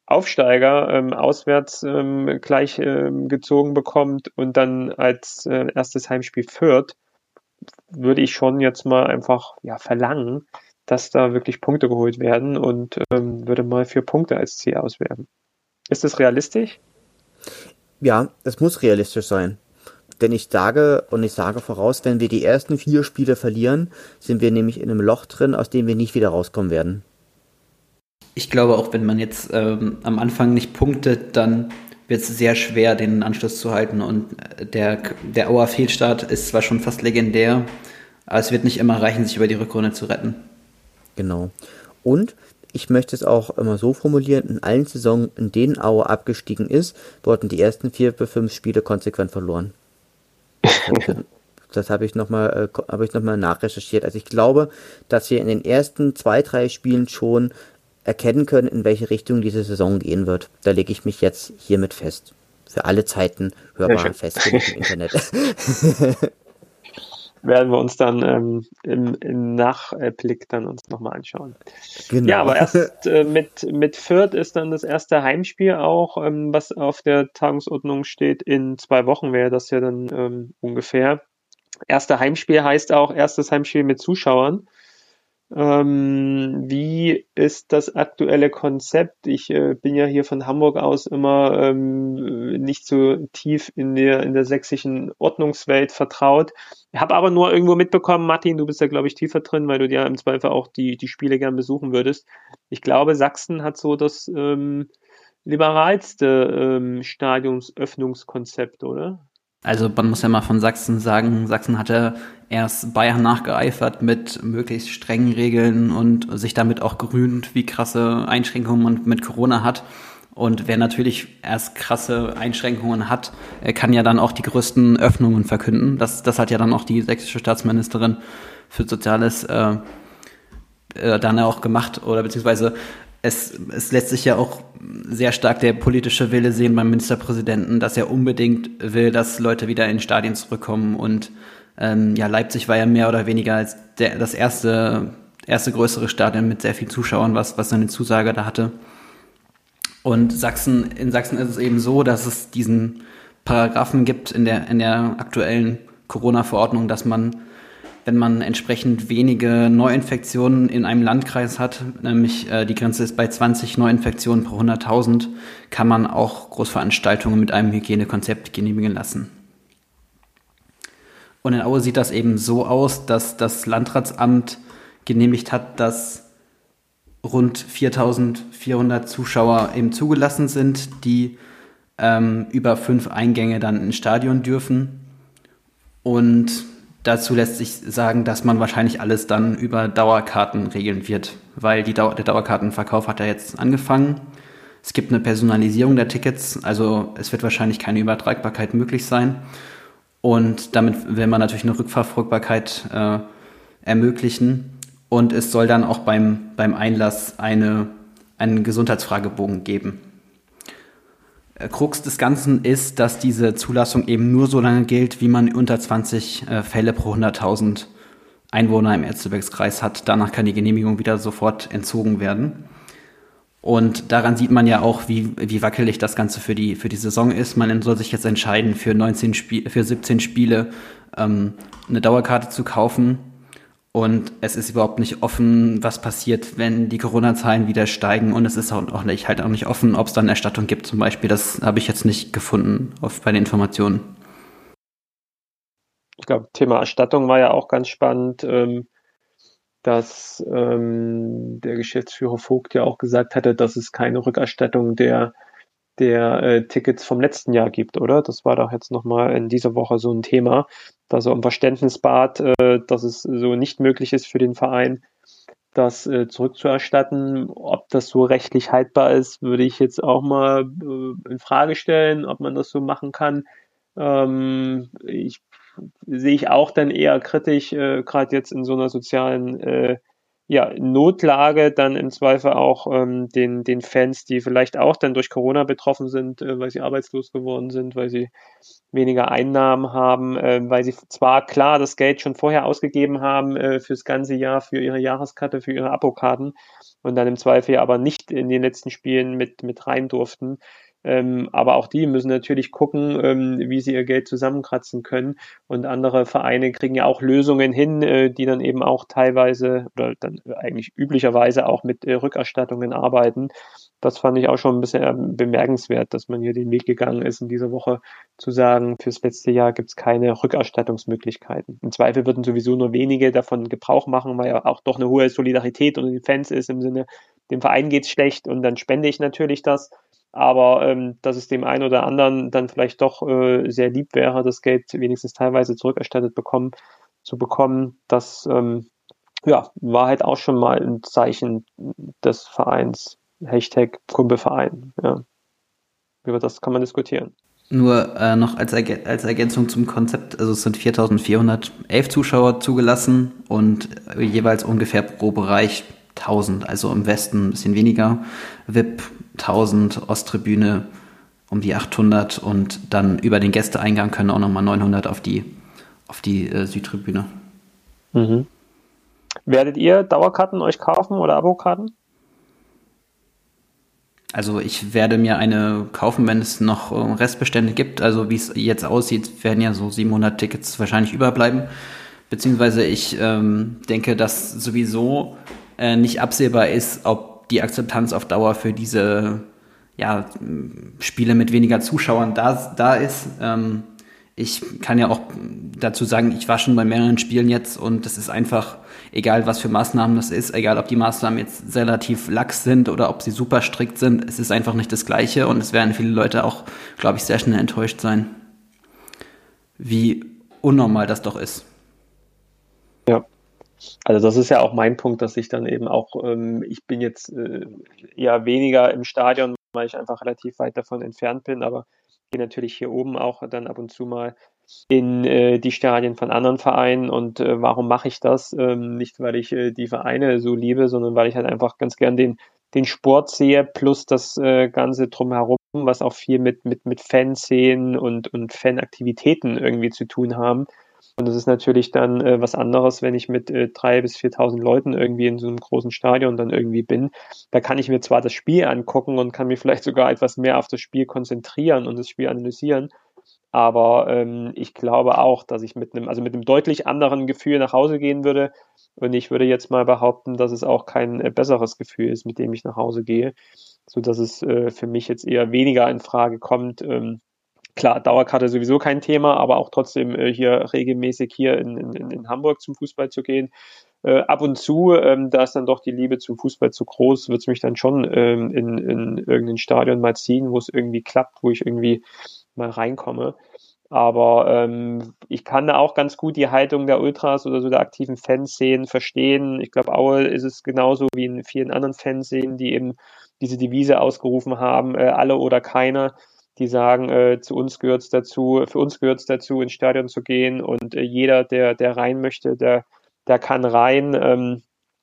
Aufsteiger ähm, auswärts ähm, gleich ähm, gezogen bekommt und dann als äh, erstes Heimspiel führt, würde ich schon jetzt mal einfach ja, verlangen, dass da wirklich Punkte geholt werden und ähm, würde mal vier Punkte als Ziel auswerfen. Ist das realistisch? Ja, es muss realistisch sein. Denn ich sage und ich sage voraus, wenn wir die ersten vier Spiele verlieren, sind wir nämlich in einem Loch drin, aus dem wir nicht wieder rauskommen werden. Ich glaube, auch wenn man jetzt ähm, am Anfang nicht punktet, dann wird es sehr schwer, den Anschluss zu halten. Und äh, der, der Auer Fehlstart ist zwar schon fast legendär, aber es wird nicht immer reichen, sich über die Rückrunde zu retten. Genau. Und ich möchte es auch immer so formulieren, in allen Saisonen, in denen Auer abgestiegen ist, wurden die ersten vier bis fünf Spiele konsequent verloren. Das habe ich nochmal äh, hab noch nachrecherchiert. Also ich glaube, dass wir in den ersten zwei, drei Spielen schon erkennen können, in welche Richtung diese Saison gehen wird. Da lege ich mich jetzt hiermit fest. Für alle Zeiten hörbar festgelegt im Internet. Werden wir uns dann ähm, im, im, Nachblick dann uns nochmal anschauen. Genau. Ja, aber erst äh, mit, mit Fürth ist dann das erste Heimspiel auch, ähm, was auf der Tagungsordnung steht. In zwei Wochen wäre das ja dann ähm, ungefähr. Erste Heimspiel heißt auch erstes Heimspiel mit Zuschauern. Ähm, wie ist das aktuelle Konzept? Ich äh, bin ja hier von Hamburg aus immer ähm, nicht so tief in der, in der sächsischen Ordnungswelt vertraut. Ich habe aber nur irgendwo mitbekommen, Martin, du bist ja, glaube ich, tiefer drin, weil du dir im Zweifel auch die, die Spiele gern besuchen würdest. Ich glaube, Sachsen hat so das ähm, liberalste ähm, Stadionsöffnungskonzept, oder? Also man muss ja mal von Sachsen sagen, Sachsen hatte erst Bayern nachgeeifert mit möglichst strengen Regeln und sich damit auch gerühmt, wie krasse Einschränkungen man mit Corona hat. Und wer natürlich erst krasse Einschränkungen hat, kann ja dann auch die größten Öffnungen verkünden. Das, das hat ja dann auch die sächsische Staatsministerin für Soziales äh, äh, dann auch gemacht oder beziehungsweise es, es lässt sich ja auch sehr stark der politische Wille sehen beim Ministerpräsidenten, dass er unbedingt will, dass Leute wieder in Stadien zurückkommen. Und ähm, ja, Leipzig war ja mehr oder weniger als der, das erste, erste größere Stadion mit sehr vielen Zuschauern, was, was seine Zusage da hatte. Und Sachsen, in Sachsen ist es eben so, dass es diesen Paragraphen gibt in der, in der aktuellen Corona-Verordnung, dass man wenn man entsprechend wenige Neuinfektionen in einem Landkreis hat, nämlich äh, die Grenze ist bei 20 Neuinfektionen pro 100.000, kann man auch Großveranstaltungen mit einem Hygienekonzept genehmigen lassen. Und in Aue sieht das eben so aus, dass das Landratsamt genehmigt hat, dass rund 4.400 Zuschauer eben zugelassen sind, die ähm, über fünf Eingänge dann ins Stadion dürfen. Und Dazu lässt sich sagen, dass man wahrscheinlich alles dann über Dauerkarten regeln wird, weil Dau der Dauerkartenverkauf hat ja jetzt angefangen. Es gibt eine Personalisierung der Tickets, also es wird wahrscheinlich keine Übertragbarkeit möglich sein. Und damit will man natürlich eine Rückverfolgbarkeit äh, ermöglichen. Und es soll dann auch beim, beim Einlass eine, einen Gesundheitsfragebogen geben. Äh, Krux des Ganzen ist, dass diese Zulassung eben nur so lange gilt, wie man unter 20 äh, Fälle pro 100.000 Einwohner im Erzgebirgskreis hat. Danach kann die Genehmigung wieder sofort entzogen werden. Und daran sieht man ja auch, wie, wie wackelig das Ganze für die, für die Saison ist. Man soll sich jetzt entscheiden, für, 19 Spie für 17 Spiele ähm, eine Dauerkarte zu kaufen. Und es ist überhaupt nicht offen, was passiert, wenn die Corona-Zahlen wieder steigen. Und es ist auch nicht, halt auch nicht offen, ob es dann Erstattung gibt zum Beispiel. Das habe ich jetzt nicht gefunden auf, bei den Informationen. Ich glaube, Thema Erstattung war ja auch ganz spannend, ähm, dass ähm, der Geschäftsführer Vogt ja auch gesagt hatte, dass es keine Rückerstattung der der äh, Tickets vom letzten Jahr gibt, oder? Das war doch jetzt nochmal in dieser Woche so ein Thema, dass er um Verständnis bat, äh, dass es so nicht möglich ist für den Verein, das äh, zurückzuerstatten. Ob das so rechtlich haltbar ist, würde ich jetzt auch mal äh, in Frage stellen, ob man das so machen kann. Ähm, ich sehe ich auch dann eher kritisch, äh, gerade jetzt in so einer sozialen äh, ja, Notlage dann im Zweifel auch ähm, den, den Fans, die vielleicht auch dann durch Corona betroffen sind, äh, weil sie arbeitslos geworden sind, weil sie weniger Einnahmen haben, äh, weil sie zwar klar das Geld schon vorher ausgegeben haben äh, fürs ganze Jahr, für ihre Jahreskarte, für ihre Abokarten und dann im Zweifel aber nicht in den letzten Spielen mit, mit rein durften. Ähm, aber auch die müssen natürlich gucken, ähm, wie sie ihr Geld zusammenkratzen können. Und andere Vereine kriegen ja auch Lösungen hin, äh, die dann eben auch teilweise oder dann eigentlich üblicherweise auch mit äh, Rückerstattungen arbeiten. Das fand ich auch schon ein bisschen ähm, bemerkenswert, dass man hier den Weg gegangen ist, in dieser Woche zu sagen, fürs letzte Jahr gibt es keine Rückerstattungsmöglichkeiten. Im Zweifel würden sowieso nur wenige davon Gebrauch machen, weil ja auch doch eine hohe Solidarität unter den Fans ist, im Sinne, dem Verein geht's schlecht und dann spende ich natürlich das aber ähm, dass es dem einen oder anderen dann vielleicht doch äh, sehr lieb wäre, das Geld wenigstens teilweise zurückerstattet bekommen, zu bekommen, das ähm, ja, war halt auch schon mal ein Zeichen des Vereins. Hashtag Kumpelverein. Ja. Über das kann man diskutieren. Nur äh, noch als, Erg als Ergänzung zum Konzept, also es sind 4411 Zuschauer zugelassen und jeweils ungefähr pro Bereich 1000, also im Westen ein bisschen weniger, VIP 1000, Osttribüne um die 800 und dann über den Gästeeingang können auch nochmal 900 auf die, auf die äh, Südtribüne. Mhm. Werdet ihr Dauerkarten euch kaufen oder Abokarten? Also ich werde mir eine kaufen, wenn es noch äh, Restbestände gibt. Also wie es jetzt aussieht, werden ja so 700 Tickets wahrscheinlich überbleiben. Beziehungsweise ich ähm, denke, dass sowieso äh, nicht absehbar ist, ob die Akzeptanz auf Dauer für diese ja, Spiele mit weniger Zuschauern da, da ist. Ähm, ich kann ja auch dazu sagen, ich war schon bei mehreren Spielen jetzt und es ist einfach, egal was für Maßnahmen das ist, egal ob die Maßnahmen jetzt relativ lax sind oder ob sie super strikt sind, es ist einfach nicht das Gleiche und es werden viele Leute auch, glaube ich, sehr schnell enttäuscht sein, wie unnormal das doch ist. Ja, also das ist ja auch mein Punkt, dass ich dann eben auch, ähm, ich bin jetzt äh, eher weniger im Stadion, weil ich einfach relativ weit davon entfernt bin, aber gehe natürlich hier oben auch dann ab und zu mal in äh, die Stadien von anderen Vereinen und äh, warum mache ich das? Ähm, nicht, weil ich äh, die Vereine so liebe, sondern weil ich halt einfach ganz gern den, den Sport sehe, plus das äh, Ganze drumherum, was auch viel mit, mit, mit Fanszenen und, und Fanaktivitäten irgendwie zu tun haben. Und es ist natürlich dann äh, was anderes, wenn ich mit äh, drei bis 4.000 Leuten irgendwie in so einem großen Stadion dann irgendwie bin. Da kann ich mir zwar das Spiel angucken und kann mich vielleicht sogar etwas mehr auf das Spiel konzentrieren und das Spiel analysieren. Aber ähm, ich glaube auch, dass ich mit einem, also mit einem deutlich anderen Gefühl nach Hause gehen würde. Und ich würde jetzt mal behaupten, dass es auch kein äh, besseres Gefühl ist, mit dem ich nach Hause gehe. So dass es äh, für mich jetzt eher weniger in Frage kommt, ähm, klar, Dauerkarte sowieso kein Thema, aber auch trotzdem äh, hier regelmäßig hier in, in, in Hamburg zum Fußball zu gehen. Äh, ab und zu, ähm, da ist dann doch die Liebe zum Fußball zu groß, wird es mich dann schon ähm, in, in irgendein Stadion mal ziehen, wo es irgendwie klappt, wo ich irgendwie mal reinkomme. Aber ähm, ich kann da auch ganz gut die Haltung der Ultras oder so der aktiven Fanszenen verstehen. Ich glaube, Aue ist es genauso wie in vielen anderen Fanszenen, die eben diese Devise ausgerufen haben, äh, alle oder keiner die sagen, äh, zu uns gehört es dazu, für uns gehört es dazu, ins Stadion zu gehen und äh, jeder, der, der rein möchte, der, der kann rein, ähm,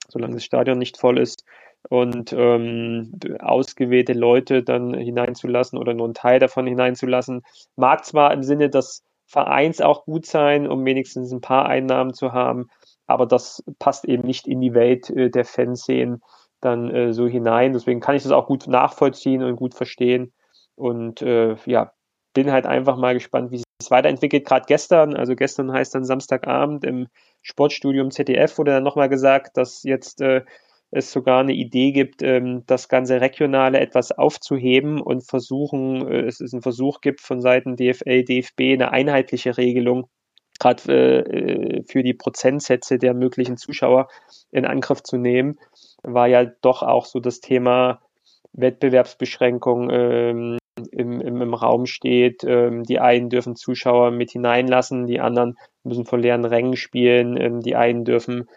solange das Stadion nicht voll ist und ähm, ausgewählte Leute dann hineinzulassen oder nur einen Teil davon hineinzulassen, mag zwar im Sinne des Vereins auch gut sein, um wenigstens ein paar Einnahmen zu haben, aber das passt eben nicht in die Welt äh, der Fanszenen dann äh, so hinein. Deswegen kann ich das auch gut nachvollziehen und gut verstehen. Und äh, ja, bin halt einfach mal gespannt, wie es weiterentwickelt, gerade gestern, also gestern heißt dann Samstagabend im Sportstudium ZDF wurde dann nochmal gesagt, dass jetzt äh, es sogar eine Idee gibt, ähm, das ganze Regionale etwas aufzuheben und versuchen, äh, es ist ein Versuch gibt von Seiten DFL, DFB eine einheitliche Regelung gerade äh, für die Prozentsätze der möglichen Zuschauer in Angriff zu nehmen, war ja doch auch so das Thema Wettbewerbsbeschränkung ähm, im, im, im Raum steht. Ähm, die einen dürfen Zuschauer mit hineinlassen, die anderen müssen vor leeren Rängen spielen. Ähm, die einen dürfen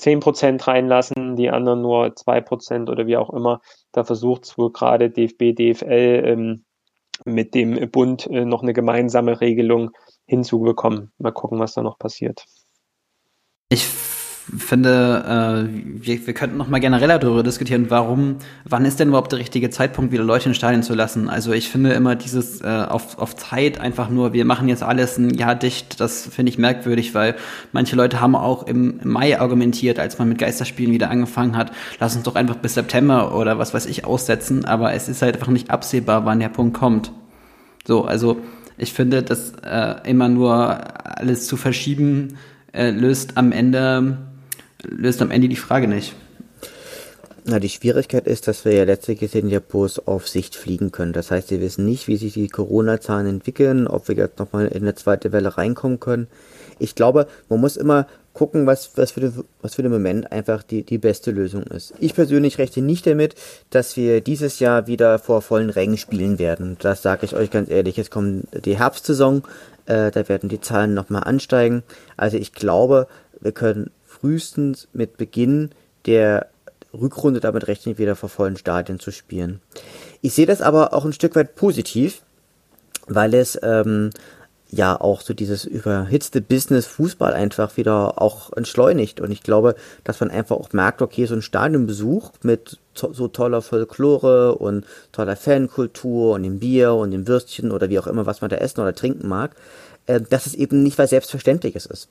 10% reinlassen, die anderen nur 2% oder wie auch immer. Da versucht es wohl gerade DFB, DFL ähm, mit dem Bund äh, noch eine gemeinsame Regelung hinzubekommen. Mal gucken, was da noch passiert. Ich finde, äh, wir, wir könnten noch mal genereller darüber diskutieren, warum, wann ist denn überhaupt der richtige Zeitpunkt, wieder Leute in Stadien zu lassen? Also ich finde immer dieses äh, auf, auf Zeit einfach nur, wir machen jetzt alles ein Jahr dicht, das finde ich merkwürdig, weil manche Leute haben auch im Mai argumentiert, als man mit Geisterspielen wieder angefangen hat, lass uns doch einfach bis September oder was weiß ich aussetzen, aber es ist halt einfach nicht absehbar, wann der Punkt kommt. So, also ich finde, dass äh, immer nur alles zu verschieben, äh, löst am Ende löst am Ende die Frage nicht. Na, die Schwierigkeit ist, dass wir ja letztlich gesehen ja bloß auf Sicht fliegen können. Das heißt, wir wissen nicht, wie sich die Corona-Zahlen entwickeln, ob wir jetzt nochmal in eine zweite Welle reinkommen können. Ich glaube, man muss immer gucken, was, was, für, den, was für den Moment einfach die, die beste Lösung ist. Ich persönlich rechne nicht damit, dass wir dieses Jahr wieder vor vollen Rängen spielen werden. Das sage ich euch ganz ehrlich. Jetzt kommt die Herbstsaison, äh, da werden die Zahlen nochmal ansteigen. Also ich glaube, wir können frühestens mit Beginn der Rückrunde damit rechnen, wieder vor vollen Stadien zu spielen. Ich sehe das aber auch ein Stück weit positiv, weil es ähm, ja auch so dieses überhitzte Business Fußball einfach wieder auch entschleunigt. Und ich glaube, dass man einfach auch merkt, okay, so ein Stadionbesuch mit to so toller Folklore und toller Fankultur und dem Bier und dem Würstchen oder wie auch immer, was man da essen oder trinken mag, äh, dass es eben nicht was Selbstverständliches ist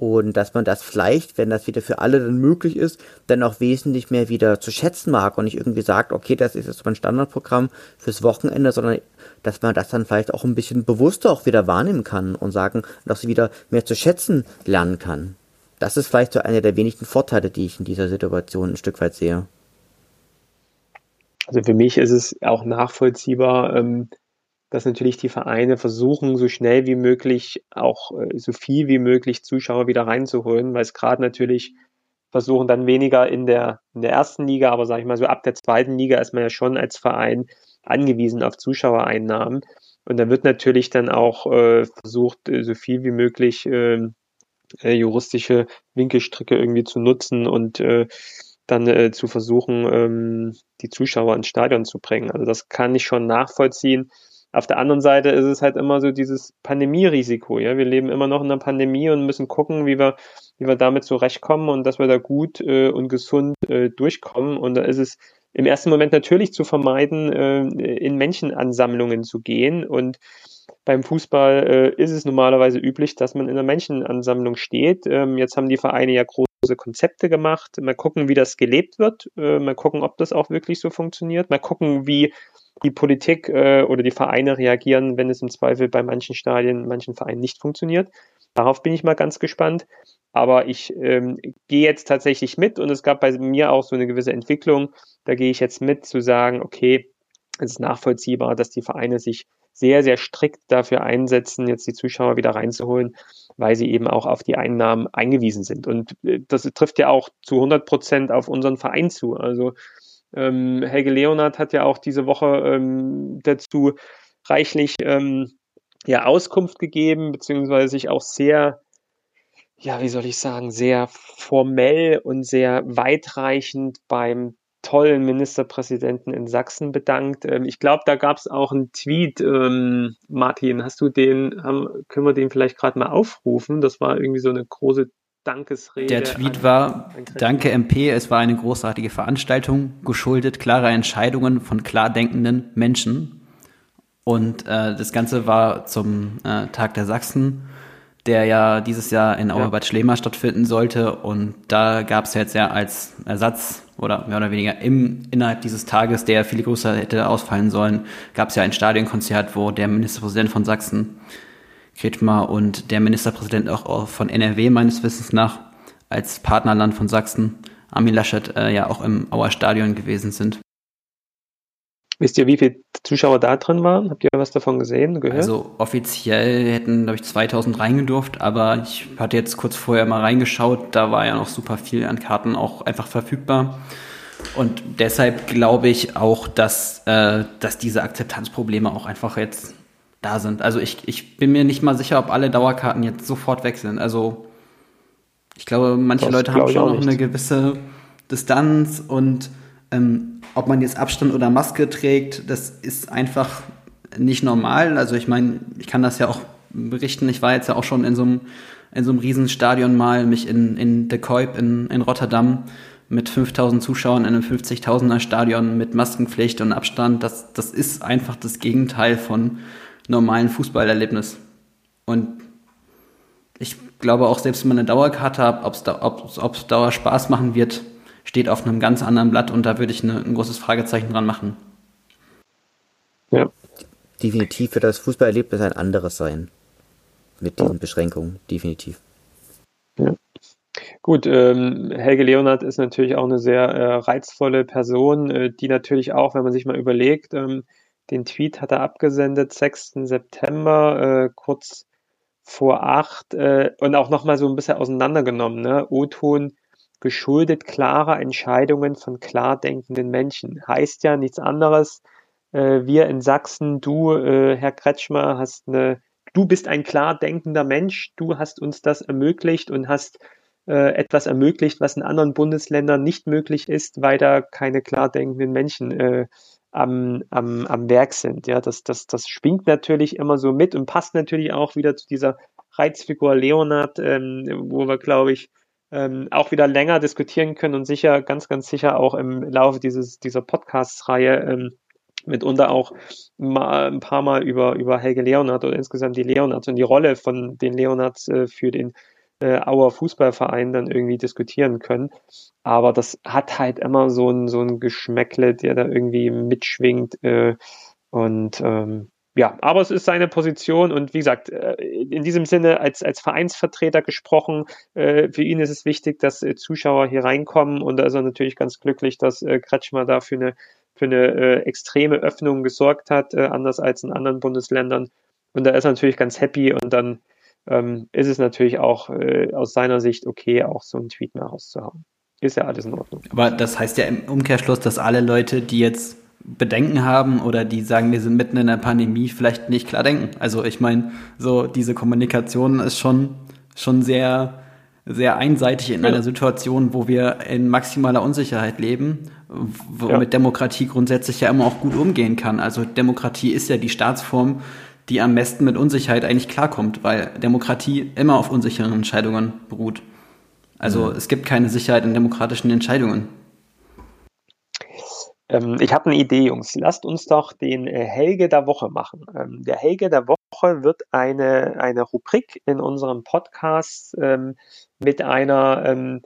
und dass man das vielleicht, wenn das wieder für alle dann möglich ist, dann auch wesentlich mehr wieder zu schätzen mag und nicht irgendwie sagt, okay, das ist jetzt mein Standardprogramm fürs Wochenende, sondern dass man das dann vielleicht auch ein bisschen bewusster auch wieder wahrnehmen kann und sagen, dass sie wieder mehr zu schätzen lernen kann. Das ist vielleicht so einer der wenigen Vorteile, die ich in dieser Situation ein Stück weit sehe. Also für mich ist es auch nachvollziehbar, ähm, dass natürlich die Vereine versuchen, so schnell wie möglich auch äh, so viel wie möglich Zuschauer wieder reinzuholen, weil es gerade natürlich versuchen dann weniger in der, in der ersten Liga, aber sage ich mal so ab der zweiten Liga ist man ja schon als Verein angewiesen auf Zuschauereinnahmen. Und da wird natürlich dann auch äh, versucht, äh, so viel wie möglich ähm, äh, juristische Winkelstricke irgendwie zu nutzen und äh, dann äh, zu versuchen, ähm, die Zuschauer ins Stadion zu bringen. Also das kann ich schon nachvollziehen. Auf der anderen Seite ist es halt immer so dieses Pandemierisiko. Ja, wir leben immer noch in einer Pandemie und müssen gucken, wie wir, wie wir damit zurechtkommen und dass wir da gut äh, und gesund äh, durchkommen. Und da ist es im ersten Moment natürlich zu vermeiden, äh, in Menschenansammlungen zu gehen. Und beim Fußball äh, ist es normalerweise üblich, dass man in einer Menschenansammlung steht. Ähm, jetzt haben die Vereine ja große Konzepte gemacht. Mal gucken, wie das gelebt wird. Äh, mal gucken, ob das auch wirklich so funktioniert. Mal gucken, wie die Politik äh, oder die Vereine reagieren, wenn es im Zweifel bei manchen Stadien, manchen Vereinen nicht funktioniert. Darauf bin ich mal ganz gespannt. Aber ich ähm, gehe jetzt tatsächlich mit und es gab bei mir auch so eine gewisse Entwicklung. Da gehe ich jetzt mit zu sagen, okay, es ist nachvollziehbar, dass die Vereine sich sehr, sehr strikt dafür einsetzen, jetzt die Zuschauer wieder reinzuholen, weil sie eben auch auf die Einnahmen eingewiesen sind. Und äh, das trifft ja auch zu 100 Prozent auf unseren Verein zu. Also ähm, Helge Leonard hat ja auch diese Woche ähm, dazu reichlich ähm, ja, Auskunft gegeben, beziehungsweise sich auch sehr, ja, wie soll ich sagen, sehr formell und sehr weitreichend beim tollen Ministerpräsidenten in Sachsen bedankt. Ähm, ich glaube, da gab es auch einen Tweet, ähm, Martin, hast du den, haben, können wir den vielleicht gerade mal aufrufen? Das war irgendwie so eine große Dankesrede. Der Tweet war, danke MP, es war eine großartige Veranstaltung, geschuldet klarer Entscheidungen von klar denkenden Menschen. Und äh, das Ganze war zum äh, Tag der Sachsen, der ja dieses Jahr in Auerbad Schlema stattfinden sollte. Und da gab es jetzt ja als Ersatz oder mehr oder weniger im, innerhalb dieses Tages, der viel größer hätte ausfallen sollen, gab es ja ein Stadionkonzert, wo der Ministerpräsident von Sachsen Kretschmer und der Ministerpräsident auch von NRW meines Wissens nach als Partnerland von Sachsen, Armin Laschet, äh, ja auch im Auer Stadion gewesen sind. Wisst ihr, wie viele Zuschauer da drin waren? Habt ihr was davon gesehen, gehört? Also offiziell hätten, glaube ich, 2000 reingedurft, aber ich hatte jetzt kurz vorher mal reingeschaut, da war ja noch super viel an Karten auch einfach verfügbar. Und deshalb glaube ich auch, dass, äh, dass diese Akzeptanzprobleme auch einfach jetzt da sind. Also ich, ich bin mir nicht mal sicher, ob alle Dauerkarten jetzt sofort weg sind. Also ich glaube, manche das Leute haben schon noch eine gewisse Distanz und ähm, ob man jetzt Abstand oder Maske trägt, das ist einfach nicht normal. Also ich meine, ich kann das ja auch berichten. Ich war jetzt ja auch schon in so einem, in so einem Riesenstadion mal, mich in, in De Kuip in, in Rotterdam mit 5000 Zuschauern in einem 50.000er Stadion mit Maskenpflicht und Abstand. Das, das ist einfach das Gegenteil von normalen Fußballerlebnis. Und ich glaube auch, selbst wenn man eine Dauerkarte hat, ob es da, ob's, Dauer Spaß machen wird, steht auf einem ganz anderen Blatt und da würde ich eine, ein großes Fragezeichen dran machen. Ja. Definitiv wird das Fußballerlebnis ein anderes sein. Mit diesen. Beschränkungen, definitiv. Ja. Gut, ähm, Helge Leonard ist natürlich auch eine sehr äh, reizvolle Person, äh, die natürlich auch, wenn man sich mal überlegt, ähm, den Tweet hat er abgesendet, 6. September, äh, kurz vor acht äh, und auch nochmal so ein bisschen auseinandergenommen. Ne? O-Ton geschuldet klarer Entscheidungen von klar denkenden Menschen. Heißt ja nichts anderes. Äh, wir in Sachsen, du, äh, Herr Kretschmer, hast eine, du bist ein klar denkender Mensch, du hast uns das ermöglicht und hast äh, etwas ermöglicht, was in anderen Bundesländern nicht möglich ist, weil da keine klar denkenden Menschen äh, am, am, am Werk sind. Ja, das, das, das schwingt natürlich immer so mit und passt natürlich auch wieder zu dieser Reizfigur Leonard, ähm, wo wir, glaube ich, ähm, auch wieder länger diskutieren können und sicher, ganz, ganz sicher auch im Laufe dieses, dieser Podcast-Reihe ähm, mitunter auch mal, ein paar Mal über, über Helge Leonard oder insgesamt die Leonards und die Rolle von den Leonards äh, für den äh, Auer Fußballverein dann irgendwie diskutieren können. Aber das hat halt immer so ein, so ein Geschmäckle, der da irgendwie mitschwingt. Äh, und ähm, ja, aber es ist seine Position und wie gesagt, äh, in diesem Sinne als, als Vereinsvertreter gesprochen, äh, für ihn ist es wichtig, dass äh, Zuschauer hier reinkommen und da ist er natürlich ganz glücklich, dass Kretschmer da für eine, für eine extreme Öffnung gesorgt hat, anders als in anderen Bundesländern. Und da ist er natürlich ganz happy und dann ähm, ist es natürlich auch äh, aus seiner Sicht okay, auch so einen Tweet mal rauszuhauen. Ist ja alles in Ordnung. Aber das heißt ja im Umkehrschluss, dass alle Leute, die jetzt Bedenken haben oder die sagen, wir sind mitten in der Pandemie, vielleicht nicht klar denken. Also ich meine, so diese Kommunikation ist schon, schon sehr, sehr einseitig in ja. einer Situation, wo wir in maximaler Unsicherheit leben, womit ja. Demokratie grundsätzlich ja immer auch gut umgehen kann. Also Demokratie ist ja die Staatsform, die am besten mit Unsicherheit eigentlich klarkommt, weil Demokratie immer auf unsicheren Entscheidungen beruht. Also es gibt keine Sicherheit in demokratischen Entscheidungen. Ähm, ich habe eine Idee, Jungs. Lasst uns doch den äh, Helge der Woche machen. Ähm, der Helge der Woche wird eine, eine Rubrik in unserem Podcast ähm, mit einer ähm,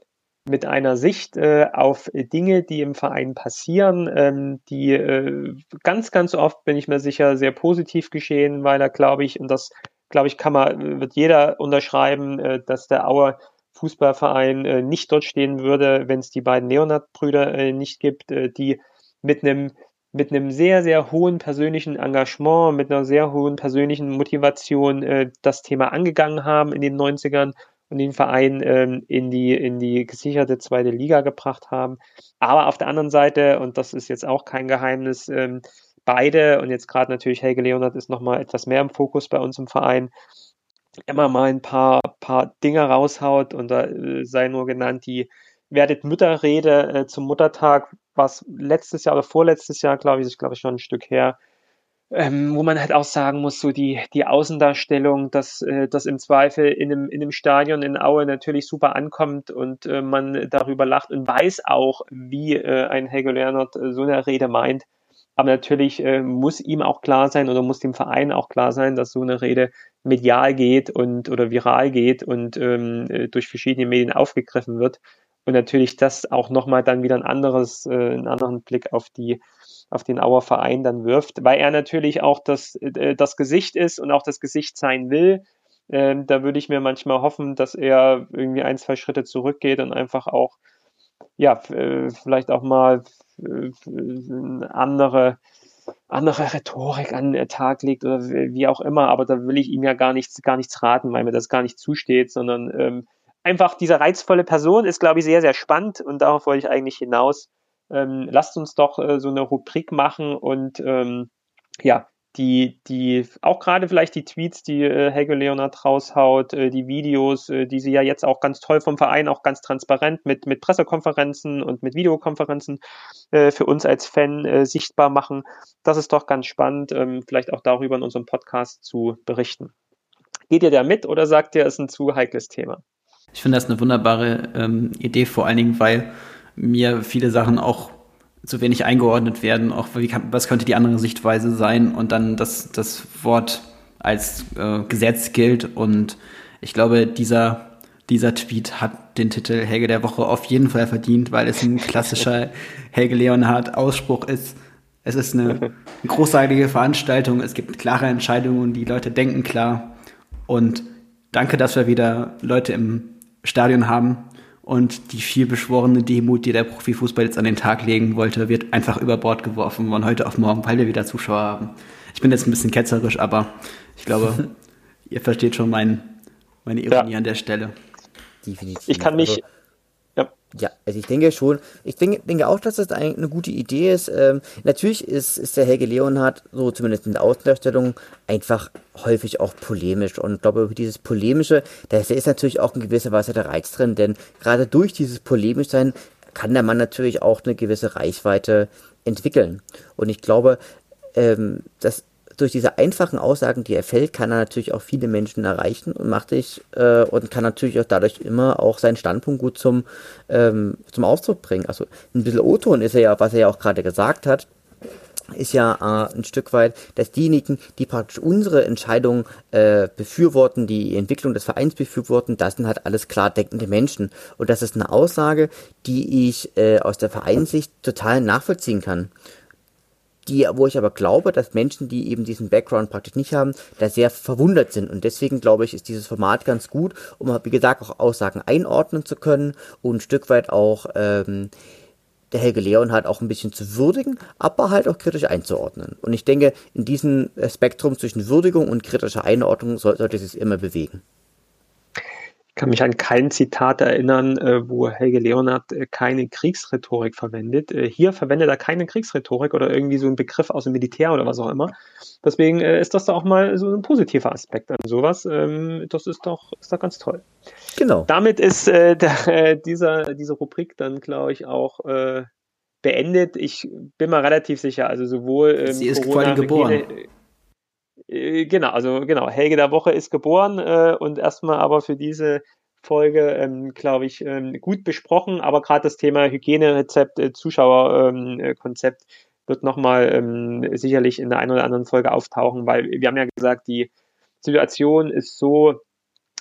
mit einer Sicht äh, auf Dinge, die im Verein passieren, ähm, die äh, ganz, ganz oft, bin ich mir sicher, sehr positiv geschehen, weil er, glaube ich, und das, glaube ich, kann man, wird jeder unterschreiben, äh, dass der Auer Fußballverein äh, nicht dort stehen würde, wenn es die beiden Leonard-Brüder äh, nicht gibt, äh, die mit einem mit einem sehr, sehr hohen persönlichen Engagement, mit einer sehr hohen persönlichen Motivation äh, das Thema angegangen haben in den 90ern und den Verein ähm, in, die, in die gesicherte zweite Liga gebracht haben. Aber auf der anderen Seite, und das ist jetzt auch kein Geheimnis, ähm, beide, und jetzt gerade natürlich Helge Leonard ist nochmal etwas mehr im Fokus bei uns im Verein, immer mal ein paar, paar Dinge raushaut und da äh, sei nur genannt die Werdet Mütterrede äh, zum Muttertag, was letztes Jahr oder vorletztes Jahr, glaube ich, ist glaube ich schon ein Stück her, ähm, wo man halt auch sagen muss, so die, die Außendarstellung, dass äh, das im Zweifel in einem, in einem Stadion in Aue natürlich super ankommt und äh, man darüber lacht und weiß auch, wie äh, ein Helge Leonard äh, so eine Rede meint. Aber natürlich äh, muss ihm auch klar sein oder muss dem Verein auch klar sein, dass so eine Rede medial geht und oder viral geht und ähm, äh, durch verschiedene Medien aufgegriffen wird. Und natürlich das auch nochmal dann wieder ein anderes, einen anderen Blick auf die auf den Auer Verein dann wirft, weil er natürlich auch das, äh, das Gesicht ist und auch das Gesicht sein will. Ähm, da würde ich mir manchmal hoffen, dass er irgendwie ein, zwei Schritte zurückgeht und einfach auch, ja, äh, vielleicht auch mal äh, andere, andere Rhetorik an den Tag legt oder wie auch immer, aber da will ich ihm ja gar nichts, gar nichts raten, weil mir das gar nicht zusteht, sondern ähm, einfach diese reizvolle Person ist, glaube ich, sehr, sehr spannend und darauf wollte ich eigentlich hinaus. Ähm, lasst uns doch äh, so eine Rubrik machen und ähm, ja, die, die, auch gerade vielleicht die Tweets, die äh, Helge Leonard raushaut, äh, die Videos, äh, die sie ja jetzt auch ganz toll vom Verein, auch ganz transparent mit, mit Pressekonferenzen und mit Videokonferenzen äh, für uns als Fan äh, sichtbar machen. Das ist doch ganz spannend, ähm, vielleicht auch darüber in unserem Podcast zu berichten. Geht ihr da mit oder sagt ihr, es ist ein zu heikles Thema? Ich finde das eine wunderbare ähm, Idee, vor allen Dingen, weil mir viele Sachen auch zu wenig eingeordnet werden, auch wie kann, was könnte die andere Sichtweise sein und dann das, das Wort als äh, Gesetz gilt und ich glaube, dieser, dieser Tweet hat den Titel Helge der Woche auf jeden Fall verdient, weil es ein klassischer Helge Leonhardt Ausspruch ist. Es ist eine, eine großartige Veranstaltung, es gibt klare Entscheidungen, die Leute denken klar und danke, dass wir wieder Leute im Stadion haben, und die viel beschworene Demut, die der Profifußball jetzt an den Tag legen wollte, wird einfach über Bord geworfen von heute auf morgen, weil wir wieder Zuschauer haben. Ich bin jetzt ein bisschen ketzerisch, aber ich glaube, ihr versteht schon mein, meine Ironie ja. an der Stelle. Definitiv. Ich kann mich, also, ja, also ich denke schon, ich denke, denke auch, dass das eine gute Idee ist. Ähm, natürlich ist, ist der Helge Leonhardt, so zumindest in der Außendarstellung, einfach häufig auch polemisch. Und ich glaube, über dieses Polemische, da ist natürlich auch in gewisser Weise der Reiz drin, denn gerade durch dieses polemisch sein kann der Mann natürlich auch eine gewisse Reichweite entwickeln. Und ich glaube, ähm, dass durch diese einfachen Aussagen, die er fällt, kann er natürlich auch viele Menschen erreichen und macht sich äh, und kann natürlich auch dadurch immer auch seinen Standpunkt gut zum, ähm, zum Ausdruck bringen. Also ein bisschen O-Ton ist er ja, was er ja auch gerade gesagt hat, ist ja äh, ein Stück weit, dass diejenigen, die praktisch unsere Entscheidung äh, befürworten, die Entwicklung des Vereins befürworten, das sind halt alles klar denkende Menschen. Und das ist eine Aussage, die ich äh, aus der Vereinssicht total nachvollziehen kann die, wo ich aber glaube, dass Menschen, die eben diesen Background praktisch nicht haben, da sehr verwundert sind. Und deswegen glaube ich, ist dieses Format ganz gut, um, wie gesagt, auch Aussagen einordnen zu können und ein Stück weit auch ähm, der Helge Leon halt auch ein bisschen zu würdigen, aber halt auch kritisch einzuordnen. Und ich denke, in diesem Spektrum zwischen Würdigung und kritischer Einordnung sollte es sich immer bewegen kann mich an kein Zitat erinnern, äh, wo Helge Leonard äh, keine Kriegsrhetorik verwendet. Äh, hier verwendet er keine Kriegsrhetorik oder irgendwie so einen Begriff aus dem Militär oder was auch immer. Deswegen äh, ist das doch auch mal so ein positiver Aspekt an sowas. Ähm, das ist doch, ist doch ganz toll. Genau. Damit ist äh, der, äh, dieser, diese Rubrik dann, glaube ich, auch beendet. Ich bin mal relativ sicher, also sowohl ähm, Sie ist Corona, geboren. Hygiene, äh, genau, also genau, Helge der Woche ist geboren äh, und erstmal aber für diese Folge, ähm, glaube ich, ähm, gut besprochen, aber gerade das Thema Hygienerezept, äh, Zuschauerkonzept ähm, wird nochmal ähm, sicherlich in der einen oder anderen Folge auftauchen, weil wir haben ja gesagt, die Situation ist so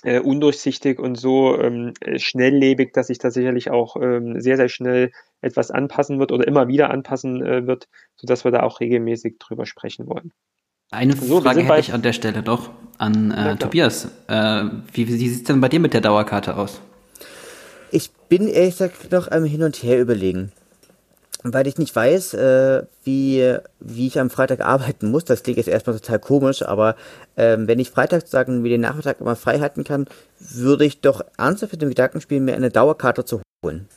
äh, undurchsichtig und so ähm, schnelllebig, dass sich da sicherlich auch ähm, sehr, sehr schnell etwas anpassen wird oder immer wieder anpassen äh, wird, sodass wir da auch regelmäßig drüber sprechen wollen. Eine so, Frage hätte ich an der Stelle doch an äh, Tobias. Äh, wie, wie sieht es denn bei dir mit der Dauerkarte aus? Ich bin ehrlich gesagt noch am Hin und Her überlegen. Weil ich nicht weiß, äh, wie, wie ich am Freitag arbeiten muss. Das klingt jetzt erstmal total komisch, aber ähm, wenn ich Freitag sozusagen mir den Nachmittag immer frei halten kann, würde ich doch ernsthaft mit dem Gedanken spielen, mir eine Dauerkarte zu holen.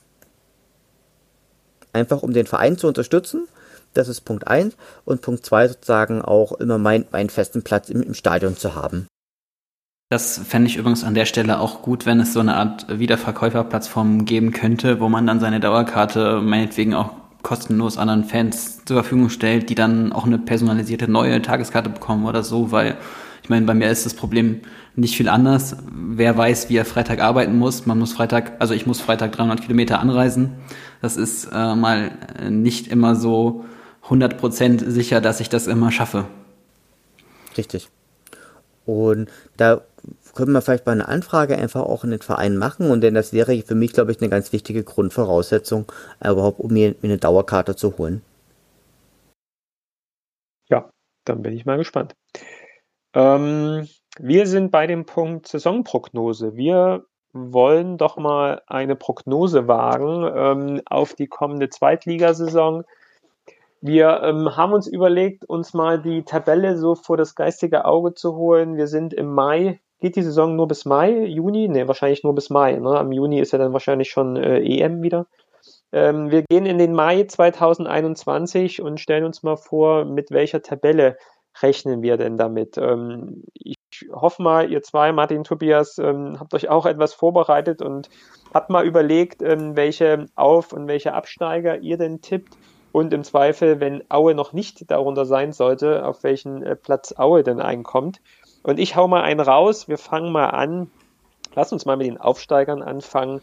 Einfach um den Verein zu unterstützen das ist Punkt 1. Und Punkt 2 sozusagen auch immer mein, meinen festen Platz im, im Stadion zu haben. Das fände ich übrigens an der Stelle auch gut, wenn es so eine Art Wiederverkäuferplattform geben könnte, wo man dann seine Dauerkarte meinetwegen auch kostenlos anderen Fans zur Verfügung stellt, die dann auch eine personalisierte neue Tageskarte bekommen oder so, weil ich meine, bei mir ist das Problem nicht viel anders. Wer weiß, wie er Freitag arbeiten muss. Man muss Freitag, also ich muss Freitag 300 Kilometer anreisen. Das ist äh, mal nicht immer so 100% sicher, dass ich das immer schaffe. Richtig. Und da können wir vielleicht mal eine Anfrage einfach auch in den Verein machen und denn das wäre für mich, glaube ich, eine ganz wichtige Grundvoraussetzung, überhaupt um mir eine Dauerkarte zu holen. Ja, dann bin ich mal gespannt. Ähm, wir sind bei dem Punkt Saisonprognose. Wir wollen doch mal eine Prognose wagen ähm, auf die kommende Zweitligasaison. Wir ähm, haben uns überlegt, uns mal die Tabelle so vor das geistige Auge zu holen. Wir sind im Mai. Geht die Saison nur bis Mai, Juni? Ne, wahrscheinlich nur bis Mai. Ne? Am Juni ist ja dann wahrscheinlich schon äh, EM wieder. Ähm, wir gehen in den Mai 2021 und stellen uns mal vor, mit welcher Tabelle rechnen wir denn damit? Ähm, ich hoffe mal, ihr zwei, Martin, Tobias, ähm, habt euch auch etwas vorbereitet und habt mal überlegt, ähm, welche Auf- und welche Absteiger ihr denn tippt. Und im Zweifel, wenn Aue noch nicht darunter sein sollte, auf welchen äh, Platz Aue denn einkommt. Und ich hau mal einen raus. Wir fangen mal an. Lass uns mal mit den Aufsteigern anfangen.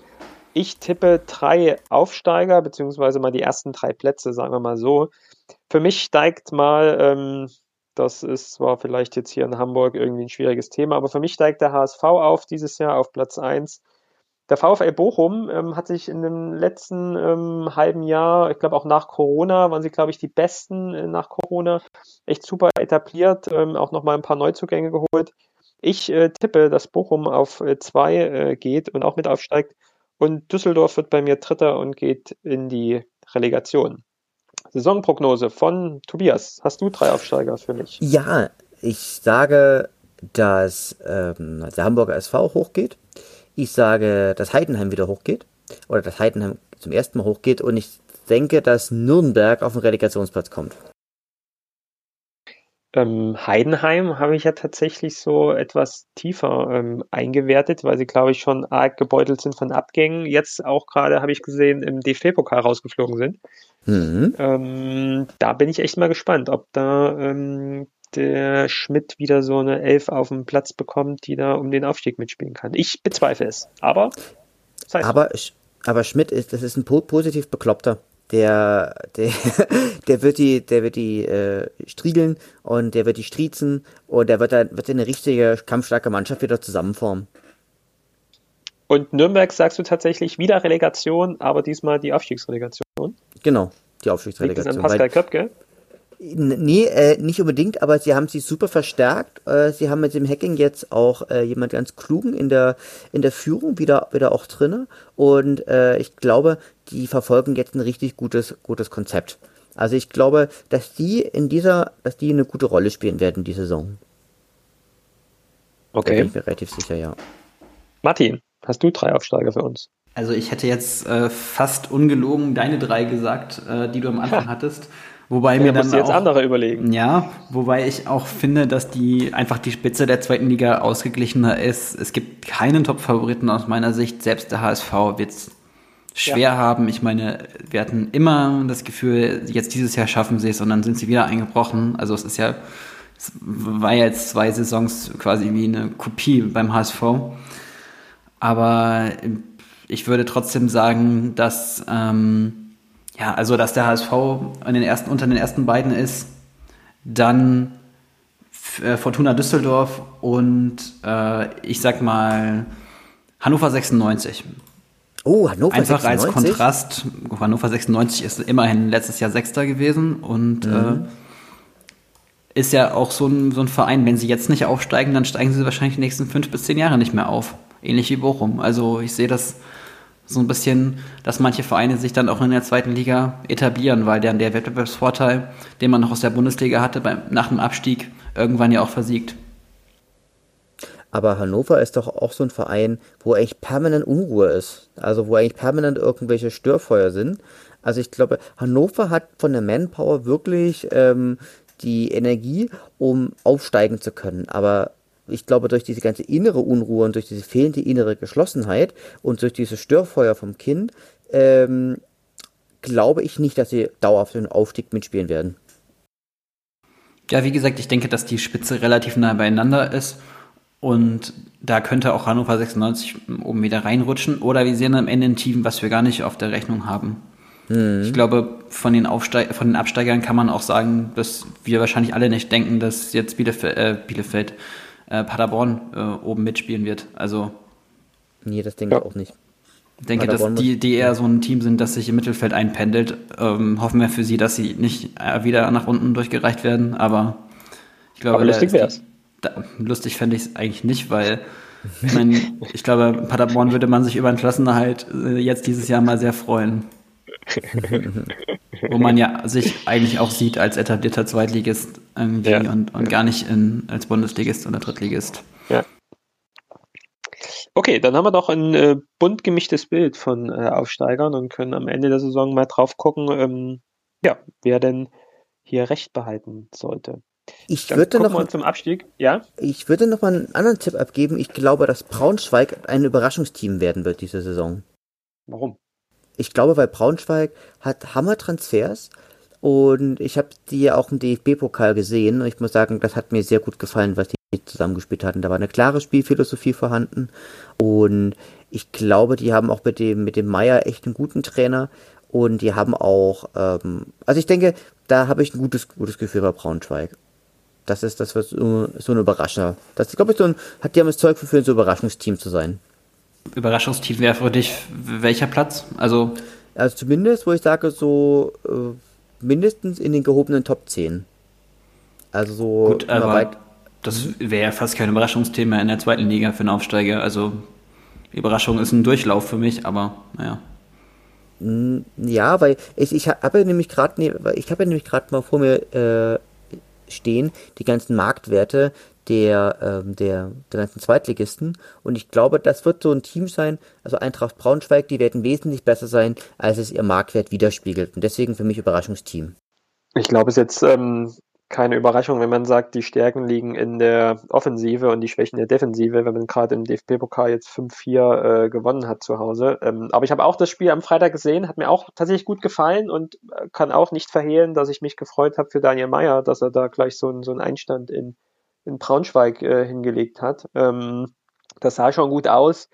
Ich tippe drei Aufsteiger, beziehungsweise mal die ersten drei Plätze, sagen wir mal so. Für mich steigt mal, ähm, das ist zwar vielleicht jetzt hier in Hamburg irgendwie ein schwieriges Thema, aber für mich steigt der HSV auf dieses Jahr auf Platz 1. Der VfL Bochum ähm, hat sich in dem letzten ähm, halben Jahr, ich glaube auch nach Corona, waren sie, glaube ich, die Besten äh, nach Corona, echt super etabliert, ähm, auch nochmal ein paar Neuzugänge geholt. Ich äh, tippe, dass Bochum auf 2 äh, äh, geht und auch mit aufsteigt. Und Düsseldorf wird bei mir Dritter und geht in die Relegation. Saisonprognose von Tobias. Hast du drei Aufsteiger für mich? Ja, ich sage, dass ähm, der Hamburger SV hochgeht. Ich sage, dass Heidenheim wieder hochgeht. Oder dass Heidenheim zum ersten Mal hochgeht. Und ich denke, dass Nürnberg auf den Relegationsplatz kommt. Ähm, Heidenheim habe ich ja tatsächlich so etwas tiefer ähm, eingewertet, weil sie, glaube ich, schon arg gebeutelt sind von Abgängen. Jetzt auch gerade, habe ich gesehen, im DFB-Pokal rausgeflogen sind. Mhm. Ähm, da bin ich echt mal gespannt, ob da ähm, der Schmidt wieder so eine Elf auf dem Platz bekommt, die da um den Aufstieg mitspielen kann. Ich bezweifle es, aber das heißt aber, aber Schmidt ist, das ist ein positiv Bekloppter der, der, der wird die, der wird die äh, striegeln und der wird die striezen und der wird dann wird eine richtige kampfstarke Mannschaft wieder zusammenformen. Und Nürnberg sagst du tatsächlich wieder Relegation, aber diesmal die Aufstiegsrelegation? Genau, die Aufstiegsrelegation. Liegt das an Pascal Köpke? Nee, äh, nicht unbedingt, aber sie haben sie super verstärkt. Äh, sie haben mit dem Hacking jetzt auch äh, jemand ganz klugen in der in der Führung wieder wieder auch drinne und äh, ich glaube, die verfolgen jetzt ein richtig gutes gutes Konzept. Also ich glaube, dass die in dieser, dass die eine gute Rolle spielen werden die Saison. Okay. Da bin ich mir relativ sicher, ja. Martin, hast du drei Aufsteiger für uns? Also ich hätte jetzt äh, fast ungelogen deine drei gesagt, äh, die du am Anfang ha. hattest. Wobei ja, mir dann jetzt auch, andere überlegen. Ja, wobei ich auch finde, dass die einfach die Spitze der zweiten Liga ausgeglichener ist. Es gibt keinen Top-Favoriten aus meiner Sicht. Selbst der HSV wird es schwer ja. haben. Ich meine, wir hatten immer das Gefühl, jetzt dieses Jahr schaffen sie es und dann sind sie wieder eingebrochen. Also es ist ja, es war ja jetzt zwei Saisons quasi wie eine Kopie beim HSV. Aber ich würde trotzdem sagen, dass ähm, ja, also dass der HSV den ersten, unter den ersten beiden ist, dann äh, Fortuna Düsseldorf und äh, ich sag mal Hannover 96. Oh, Hannover Einfach 96? als Kontrast, Hannover 96 ist immerhin letztes Jahr Sechster gewesen und mhm. äh, ist ja auch so ein, so ein Verein, wenn sie jetzt nicht aufsteigen, dann steigen sie wahrscheinlich die nächsten fünf bis zehn Jahre nicht mehr auf. Ähnlich wie Bochum. Also ich sehe das so ein bisschen, dass manche Vereine sich dann auch in der zweiten Liga etablieren, weil dann der Wettbewerbsvorteil, den man noch aus der Bundesliga hatte, beim, nach dem Abstieg irgendwann ja auch versiegt. Aber Hannover ist doch auch so ein Verein, wo eigentlich permanent Unruhe ist. Also wo eigentlich permanent irgendwelche Störfeuer sind. Also ich glaube, Hannover hat von der Manpower wirklich ähm, die Energie, um aufsteigen zu können. Aber ich glaube, durch diese ganze innere Unruhe und durch diese fehlende innere Geschlossenheit und durch dieses Störfeuer vom Kind, ähm, glaube ich nicht, dass sie dauerhaft den Aufstieg mitspielen werden. Ja, wie gesagt, ich denke, dass die Spitze relativ nah beieinander ist und da könnte auch Hannover 96 oben wieder reinrutschen oder wir sehen am Ende ein Team, was wir gar nicht auf der Rechnung haben. Mhm. Ich glaube, von den, Aufsteig von den Absteigern kann man auch sagen, dass wir wahrscheinlich alle nicht denken, dass jetzt Bielefeld, äh, Bielefeld äh, Paderborn äh, oben mitspielen wird. Also. Nee, das denke ja. ich auch nicht. Ich denke, Paderborn dass die, die eher so ein Team sind, das sich im Mittelfeld einpendelt. Ähm, hoffen wir für sie, dass sie nicht äh, wieder nach unten durchgereicht werden, aber ich glaube, aber lustig die, da, lustig fände ich es eigentlich nicht, weil ich meine, ich glaube, Paderborn würde man sich über einen Klassenerhalt äh, jetzt dieses Jahr mal sehr freuen. Wo man ja sich eigentlich auch sieht als etablierter Zweitligist irgendwie ja. und, und gar nicht in, als Bundesligist oder Drittligist. Ja. Okay, dann haben wir doch ein äh, bunt gemischtes Bild von äh, Aufsteigern und können am Ende der Saison mal drauf gucken, ähm, ja, wer denn hier recht behalten sollte. Ich Dann würde noch zum Abstieg, ja? Ich würde noch mal einen anderen Tipp abgeben. Ich glaube, dass Braunschweig ein Überraschungsteam werden wird diese Saison. Warum? Ich glaube, weil Braunschweig hat Hammer-Transfers und ich habe die ja auch im DFB-Pokal gesehen und ich muss sagen, das hat mir sehr gut gefallen, was die zusammengespielt hatten. Da war eine klare Spielphilosophie vorhanden und ich glaube, die haben auch mit dem mit dem Meier echt einen guten Trainer und die haben auch, ähm, also ich denke, da habe ich ein gutes gutes Gefühl bei Braunschweig. Das ist, das wird so, so ein Überrascher. Das, glaube ich, so ein, hat die haben das Zeug für ein so Überraschungsteam zu sein. Überraschungsteam wäre für dich welcher Platz? Also, also zumindest, wo ich sage, so äh, mindestens in den gehobenen Top 10. Also so Gut, aber weit. Das wäre ja fast kein Überraschungsthema in der zweiten Liga für einen Aufsteiger. Also Überraschung ist ein Durchlauf für mich, aber naja. Ja, weil ich, ich habe nämlich gerade ne, ich habe ja nämlich gerade mal vor mir äh, stehen, die ganzen Marktwerte der, ähm, der, der ganzen Zweitligisten. Und ich glaube, das wird so ein Team sein, also Eintracht Braunschweig, die werden wesentlich besser sein, als es ihr Marktwert widerspiegelt. Und deswegen für mich Überraschungsteam. Ich glaube, es ist jetzt ähm, keine Überraschung, wenn man sagt, die Stärken liegen in der Offensive und die Schwächen der Defensive, wenn man gerade im DFB-Pokal jetzt 5-4 äh, gewonnen hat zu Hause. Ähm, aber ich habe auch das Spiel am Freitag gesehen, hat mir auch tatsächlich gut gefallen und äh, kann auch nicht verhehlen, dass ich mich gefreut habe für Daniel Meyer, dass er da gleich so, so einen Einstand in, in Braunschweig äh, hingelegt hat. Ähm, das sah schon gut aus.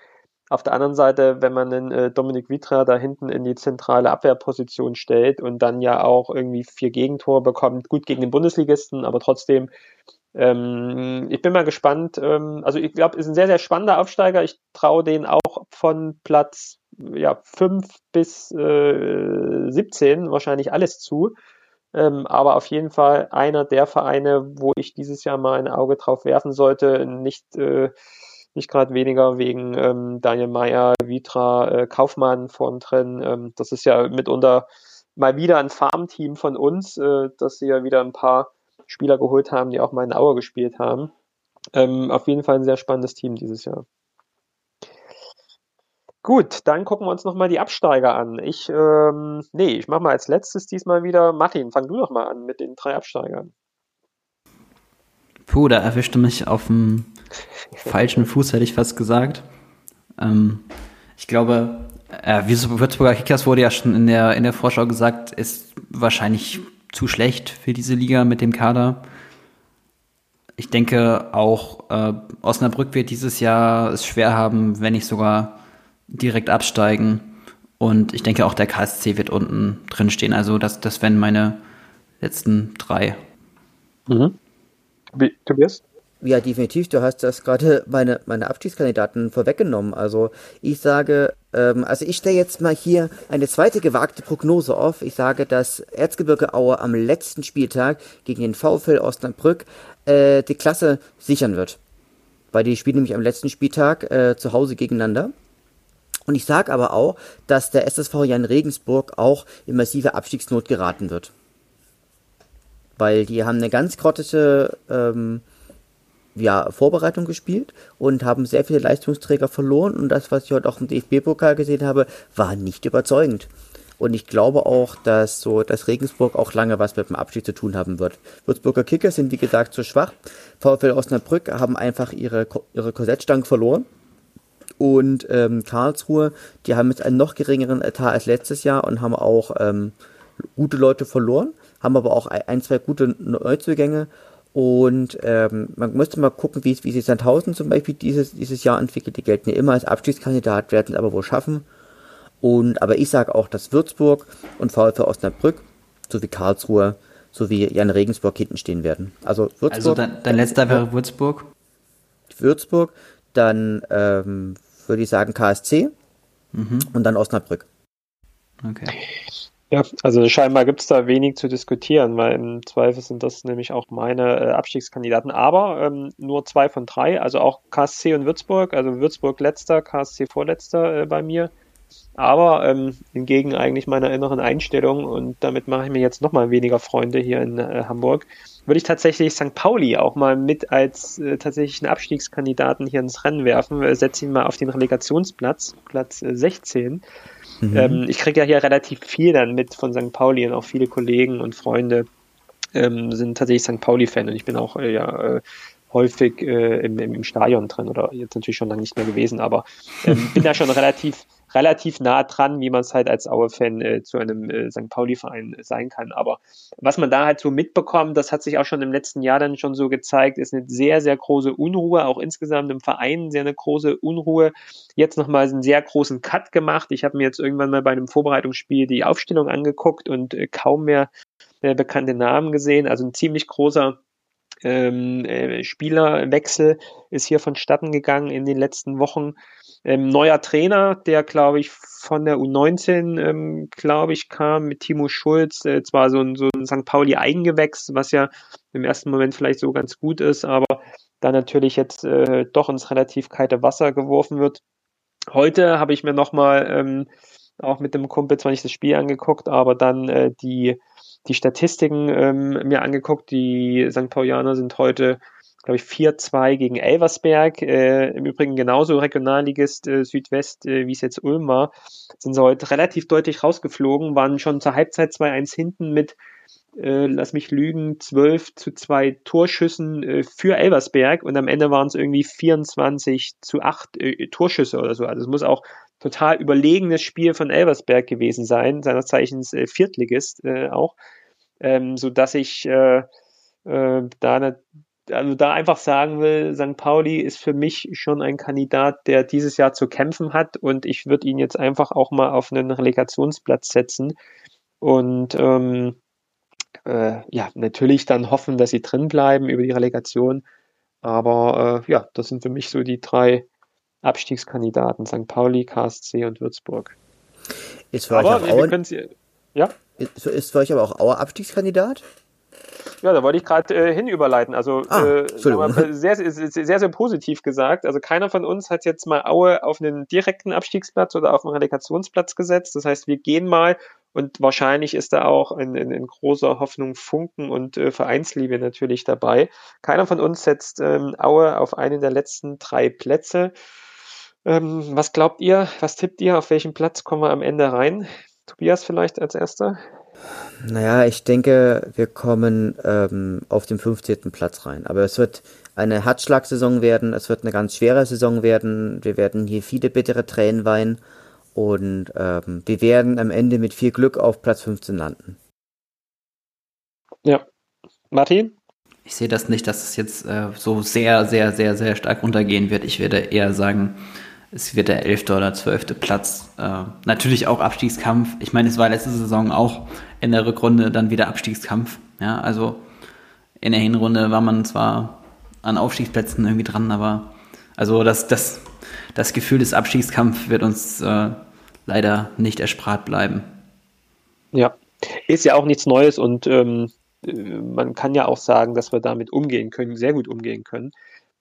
Auf der anderen Seite, wenn man den äh, Dominik Vitra da hinten in die zentrale Abwehrposition stellt und dann ja auch irgendwie vier Gegentore bekommt, gut gegen den Bundesligisten, aber trotzdem, ähm, ich bin mal gespannt. Ähm, also ich glaube, ist ein sehr, sehr spannender Aufsteiger. Ich traue den auch von Platz ja, 5 bis äh, 17 wahrscheinlich alles zu. Ähm, aber auf jeden Fall einer der Vereine, wo ich dieses Jahr mal ein Auge drauf werfen sollte. Nicht äh, nicht gerade weniger wegen ähm, Daniel Meyer, Vitra, äh, Kaufmann von drin. Ähm, das ist ja mitunter mal wieder ein Farmteam von uns, äh, dass sie ja wieder ein paar Spieler geholt haben, die auch mal in Auer gespielt haben. Ähm, auf jeden Fall ein sehr spannendes Team dieses Jahr. Gut, dann gucken wir uns nochmal die Absteiger an. Ich, ähm, nee, ich mache mal als letztes diesmal wieder. Martin, fang du doch mal an mit den drei Absteigern. Puh, da erwischte mich auf dem falschen Fuß, hätte ich fast gesagt. Ähm, ich glaube, äh, Würzburger Kickers wurde ja schon in der, in der Vorschau gesagt, ist wahrscheinlich zu schlecht für diese Liga mit dem Kader. Ich denke auch, äh, Osnabrück wird dieses Jahr es schwer haben, wenn nicht sogar direkt absteigen. Und ich denke auch der KSC wird unten drin stehen. Also das, das wären meine letzten drei. Mhm. Wie, Tobias? Ja, definitiv. Du hast das gerade meine, meine Abstiegskandidaten vorweggenommen. Also ich sage, ähm, also ich stelle jetzt mal hier eine zweite gewagte Prognose auf. Ich sage, dass Erzgebirge Aue am letzten Spieltag gegen den VfL Osnabrück äh, die Klasse sichern wird. Weil die spielen nämlich am letzten Spieltag äh, zu Hause gegeneinander. Und ich sage aber auch, dass der SSV Jan Regensburg auch in massive Abstiegsnot geraten wird weil die haben eine ganz grottige ähm, ja, Vorbereitung gespielt und haben sehr viele Leistungsträger verloren und das, was ich heute auch im DFB-Pokal gesehen habe, war nicht überzeugend. Und ich glaube auch, dass so, dass Regensburg auch lange was mit dem Abschied zu tun haben wird. Würzburger Kicker sind wie gesagt zu schwach. VfL Osnabrück haben einfach ihre, ihre Korsettstange verloren. Und ähm, Karlsruhe, die haben jetzt einen noch geringeren Etat als letztes Jahr und haben auch ähm, gute Leute verloren haben aber auch ein, zwei gute Neuzugänge. Und ähm, man müsste mal gucken, wie, wie sich Sandhausen zum Beispiel dieses, dieses Jahr entwickelt. Die gelten ja immer als Abstiegskandidat, werden es aber wohl schaffen. Und aber ich sage auch, dass Würzburg und VfL Osnabrück sowie Karlsruhe sowie Jan Regensburg hinten stehen werden. Also Würzburg. Also dein, dein letzter wäre Würzburg? Würzburg, dann ähm, würde ich sagen KSC mhm. und dann Osnabrück. Okay. Ja, also scheinbar gibt es da wenig zu diskutieren, weil im Zweifel sind das nämlich auch meine äh, Abstiegskandidaten. Aber ähm, nur zwei von drei, also auch KSC und Würzburg, also Würzburg letzter, KSC vorletzter äh, bei mir. Aber ähm, hingegen eigentlich meiner inneren Einstellung, und damit mache ich mir jetzt nochmal weniger Freunde hier in äh, Hamburg, würde ich tatsächlich St. Pauli auch mal mit als äh, tatsächlichen Abstiegskandidaten hier ins Rennen werfen. Äh, setze ihn mal auf den Relegationsplatz, Platz äh, 16. Mhm. Ähm, ich kriege ja hier relativ viel dann mit von St. Pauli und auch viele Kollegen und Freunde ähm, sind tatsächlich St. Pauli-Fan und ich bin auch äh, ja äh, häufig äh, im, im, Stadion drin oder jetzt natürlich schon lange nicht mehr gewesen, aber ähm, bin da schon relativ relativ nah dran, wie man es halt als Aue-Fan äh, zu einem äh, St. Pauli-Verein äh, sein kann. Aber was man da halt so mitbekommt, das hat sich auch schon im letzten Jahr dann schon so gezeigt, ist eine sehr, sehr große Unruhe, auch insgesamt im Verein sehr eine große Unruhe. Jetzt nochmal einen sehr großen Cut gemacht. Ich habe mir jetzt irgendwann mal bei einem Vorbereitungsspiel die Aufstellung angeguckt und äh, kaum mehr äh, bekannte Namen gesehen. Also ein ziemlich großer ähm, äh, Spielerwechsel ist hier vonstatten gegangen in den letzten Wochen. Ähm, neuer Trainer, der glaube ich von der U19, ähm, glaube ich, kam mit Timo Schulz. Äh, zwar so ein, so ein St. Pauli Eigengewächs, was ja im ersten Moment vielleicht so ganz gut ist, aber da natürlich jetzt äh, doch ins relativ kalte Wasser geworfen wird. Heute habe ich mir nochmal ähm, auch mit dem Kumpel zwar nicht das Spiel angeguckt, aber dann äh, die die Statistiken ähm, mir angeguckt. Die St. Paulianer sind heute, glaube ich, 4-2 gegen Elversberg. Äh, Im Übrigen genauso Regionalligist äh, Südwest, äh, wie es jetzt Ulm war. Sind sie heute relativ deutlich rausgeflogen, waren schon zur Halbzeit 2-1 hinten mit äh, lass mich lügen, 12 zu 2 Torschüssen äh, für Elversberg und am Ende waren es irgendwie 24 zu 8 äh, Torschüsse oder so. Also es muss auch total überlegenes Spiel von Elversberg gewesen sein, seiner Zeichens äh, Viertligist äh, auch, ähm, so dass ich äh, äh, da ne, also da einfach sagen will, St. Pauli ist für mich schon ein Kandidat, der dieses Jahr zu kämpfen hat und ich würde ihn jetzt einfach auch mal auf einen Relegationsplatz setzen und ähm, äh, ja, natürlich dann hoffen, dass sie drin bleiben über die Relegation. Aber äh, ja, das sind für mich so die drei Abstiegskandidaten, St. Pauli, KSC und Würzburg. Ist für aber euch auch ja? Ist, ist für euch aber auch Auer Abstiegskandidat? Ja, da wollte ich gerade äh, hinüberleiten. Also ah, äh, sehr, sehr, sehr, sehr positiv gesagt. Also keiner von uns hat jetzt mal Aue auf einen direkten Abstiegsplatz oder auf einen Relegationsplatz gesetzt. Das heißt, wir gehen mal und wahrscheinlich ist da auch in, in, in großer Hoffnung Funken und äh, Vereinsliebe natürlich dabei. Keiner von uns setzt ähm, Aue auf einen der letzten drei Plätze. Ähm, was glaubt ihr? Was tippt ihr? Auf welchen Platz kommen wir am Ende rein? Tobias vielleicht als erster? Naja, ich denke, wir kommen ähm, auf den 15. Platz rein. Aber es wird eine Herzschlagsaison werden, es wird eine ganz schwere Saison werden. Wir werden hier viele bittere Tränen weinen und ähm, wir werden am Ende mit viel Glück auf Platz 15 landen. Ja. Martin? Ich sehe das nicht, dass es jetzt äh, so sehr, sehr, sehr, sehr stark runtergehen wird. Ich werde eher sagen, es wird der elfte oder zwölfte Platz. Äh, natürlich auch Abstiegskampf. Ich meine, es war letzte Saison auch in der Rückrunde dann wieder Abstiegskampf. Ja, also in der Hinrunde war man zwar an Aufstiegsplätzen irgendwie dran, aber also das, das, das Gefühl des Abstiegskampfs wird uns äh, leider nicht erspart bleiben. Ja, ist ja auch nichts Neues und ähm, äh, man kann ja auch sagen, dass wir damit umgehen können, sehr gut umgehen können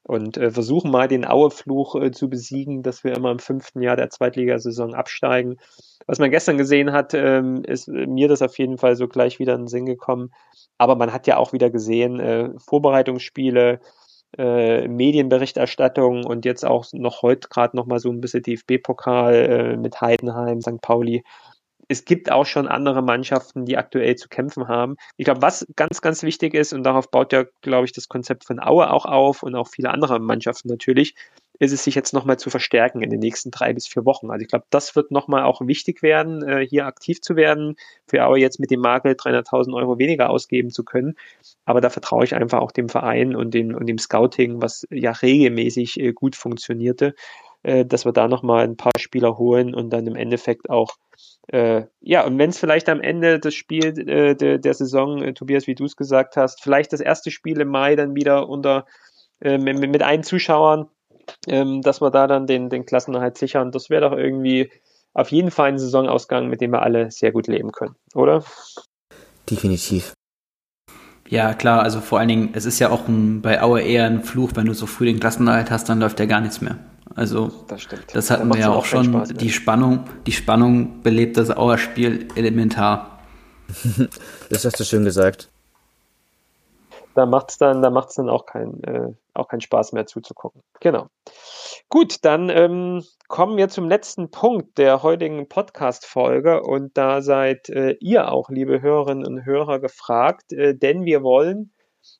und äh, versuchen mal den Auefluch äh, zu besiegen, dass wir immer im fünften Jahr der Zweitligasaison absteigen. Was man gestern gesehen hat, ähm, ist mir das auf jeden Fall so gleich wieder in den Sinn gekommen. Aber man hat ja auch wieder gesehen, äh, Vorbereitungsspiele, äh, Medienberichterstattung und jetzt auch noch heute gerade noch mal so ein bisschen DFB-Pokal äh, mit Heidenheim, St. Pauli es gibt auch schon andere Mannschaften, die aktuell zu kämpfen haben. Ich glaube, was ganz, ganz wichtig ist, und darauf baut ja, glaube ich, das Konzept von Aue auch auf und auch viele andere Mannschaften natürlich, ist es sich jetzt nochmal zu verstärken in den nächsten drei bis vier Wochen. Also ich glaube, das wird nochmal auch wichtig werden, äh, hier aktiv zu werden, für Aue jetzt mit dem Makel 300.000 Euro weniger ausgeben zu können. Aber da vertraue ich einfach auch dem Verein und dem, und dem Scouting, was ja regelmäßig äh, gut funktionierte, äh, dass wir da nochmal ein paar Spieler holen und dann im Endeffekt auch äh, ja, und wenn es vielleicht am Ende des Spiels äh, de, der Saison, äh, Tobias, wie du es gesagt hast, vielleicht das erste Spiel im Mai dann wieder unter äh, mit, mit einen Zuschauern, ähm, dass wir da dann den, den Klassenerhalt sichern, das wäre doch irgendwie auf jeden Fall ein Saisonausgang, mit dem wir alle sehr gut leben können, oder? Definitiv. Ja, klar, also vor allen Dingen, es ist ja auch ein, bei Aue eher ein Fluch, wenn du so früh den Klassenerhalt hast, dann läuft ja gar nichts mehr. Also das, stimmt. das hatten wir ja auch schon. Spaß, die Spannung, die Spannung belebt das Auer Spiel elementar. das hast du schön gesagt. Da macht es dann, da macht's dann auch, kein, äh, auch keinen Spaß mehr zuzugucken. Genau. Gut, dann ähm, kommen wir zum letzten Punkt der heutigen Podcast-Folge und da seid äh, ihr auch, liebe Hörerinnen und Hörer, gefragt, äh, denn wir wollen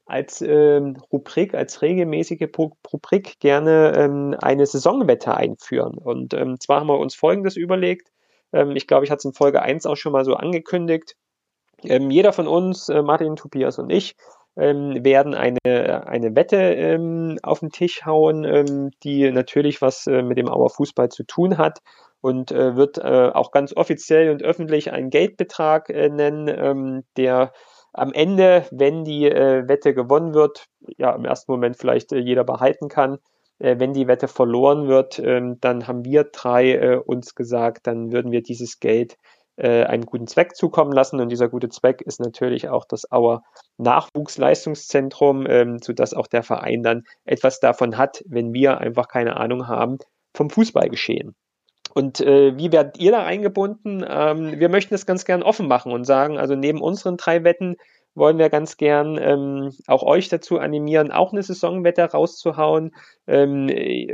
als ähm, Rubrik, als regelmäßige Rubrik gerne ähm, eine Saisonwette einführen. Und ähm, zwar haben wir uns Folgendes überlegt. Ähm, ich glaube, ich hatte es in Folge 1 auch schon mal so angekündigt. Ähm, jeder von uns, äh, Martin, Tobias und ich, ähm, werden eine, eine Wette ähm, auf den Tisch hauen, ähm, die natürlich was äh, mit dem Auer Fußball zu tun hat und äh, wird äh, auch ganz offiziell und öffentlich einen Geldbetrag äh, nennen, ähm, der am Ende, wenn die äh, Wette gewonnen wird, ja im ersten Moment vielleicht äh, jeder behalten kann. wenn die Wette verloren wird, ähm, dann haben wir drei uns gesagt, dann würden wir dieses Geld äh, einen guten Zweck zukommen lassen. Und dieser gute Zweck ist natürlich auch das Auer Nachwuchsleistungszentrum, ähm, sodass auch der Verein dann etwas davon hat, wenn wir einfach keine Ahnung haben vom Fußballgeschehen. Und äh, wie werdet ihr da eingebunden? Ähm, wir möchten das ganz gern offen machen und sagen, also neben unseren drei Wetten wollen wir ganz gern ähm, auch euch dazu animieren, auch eine Saisonwette rauszuhauen. Ähm,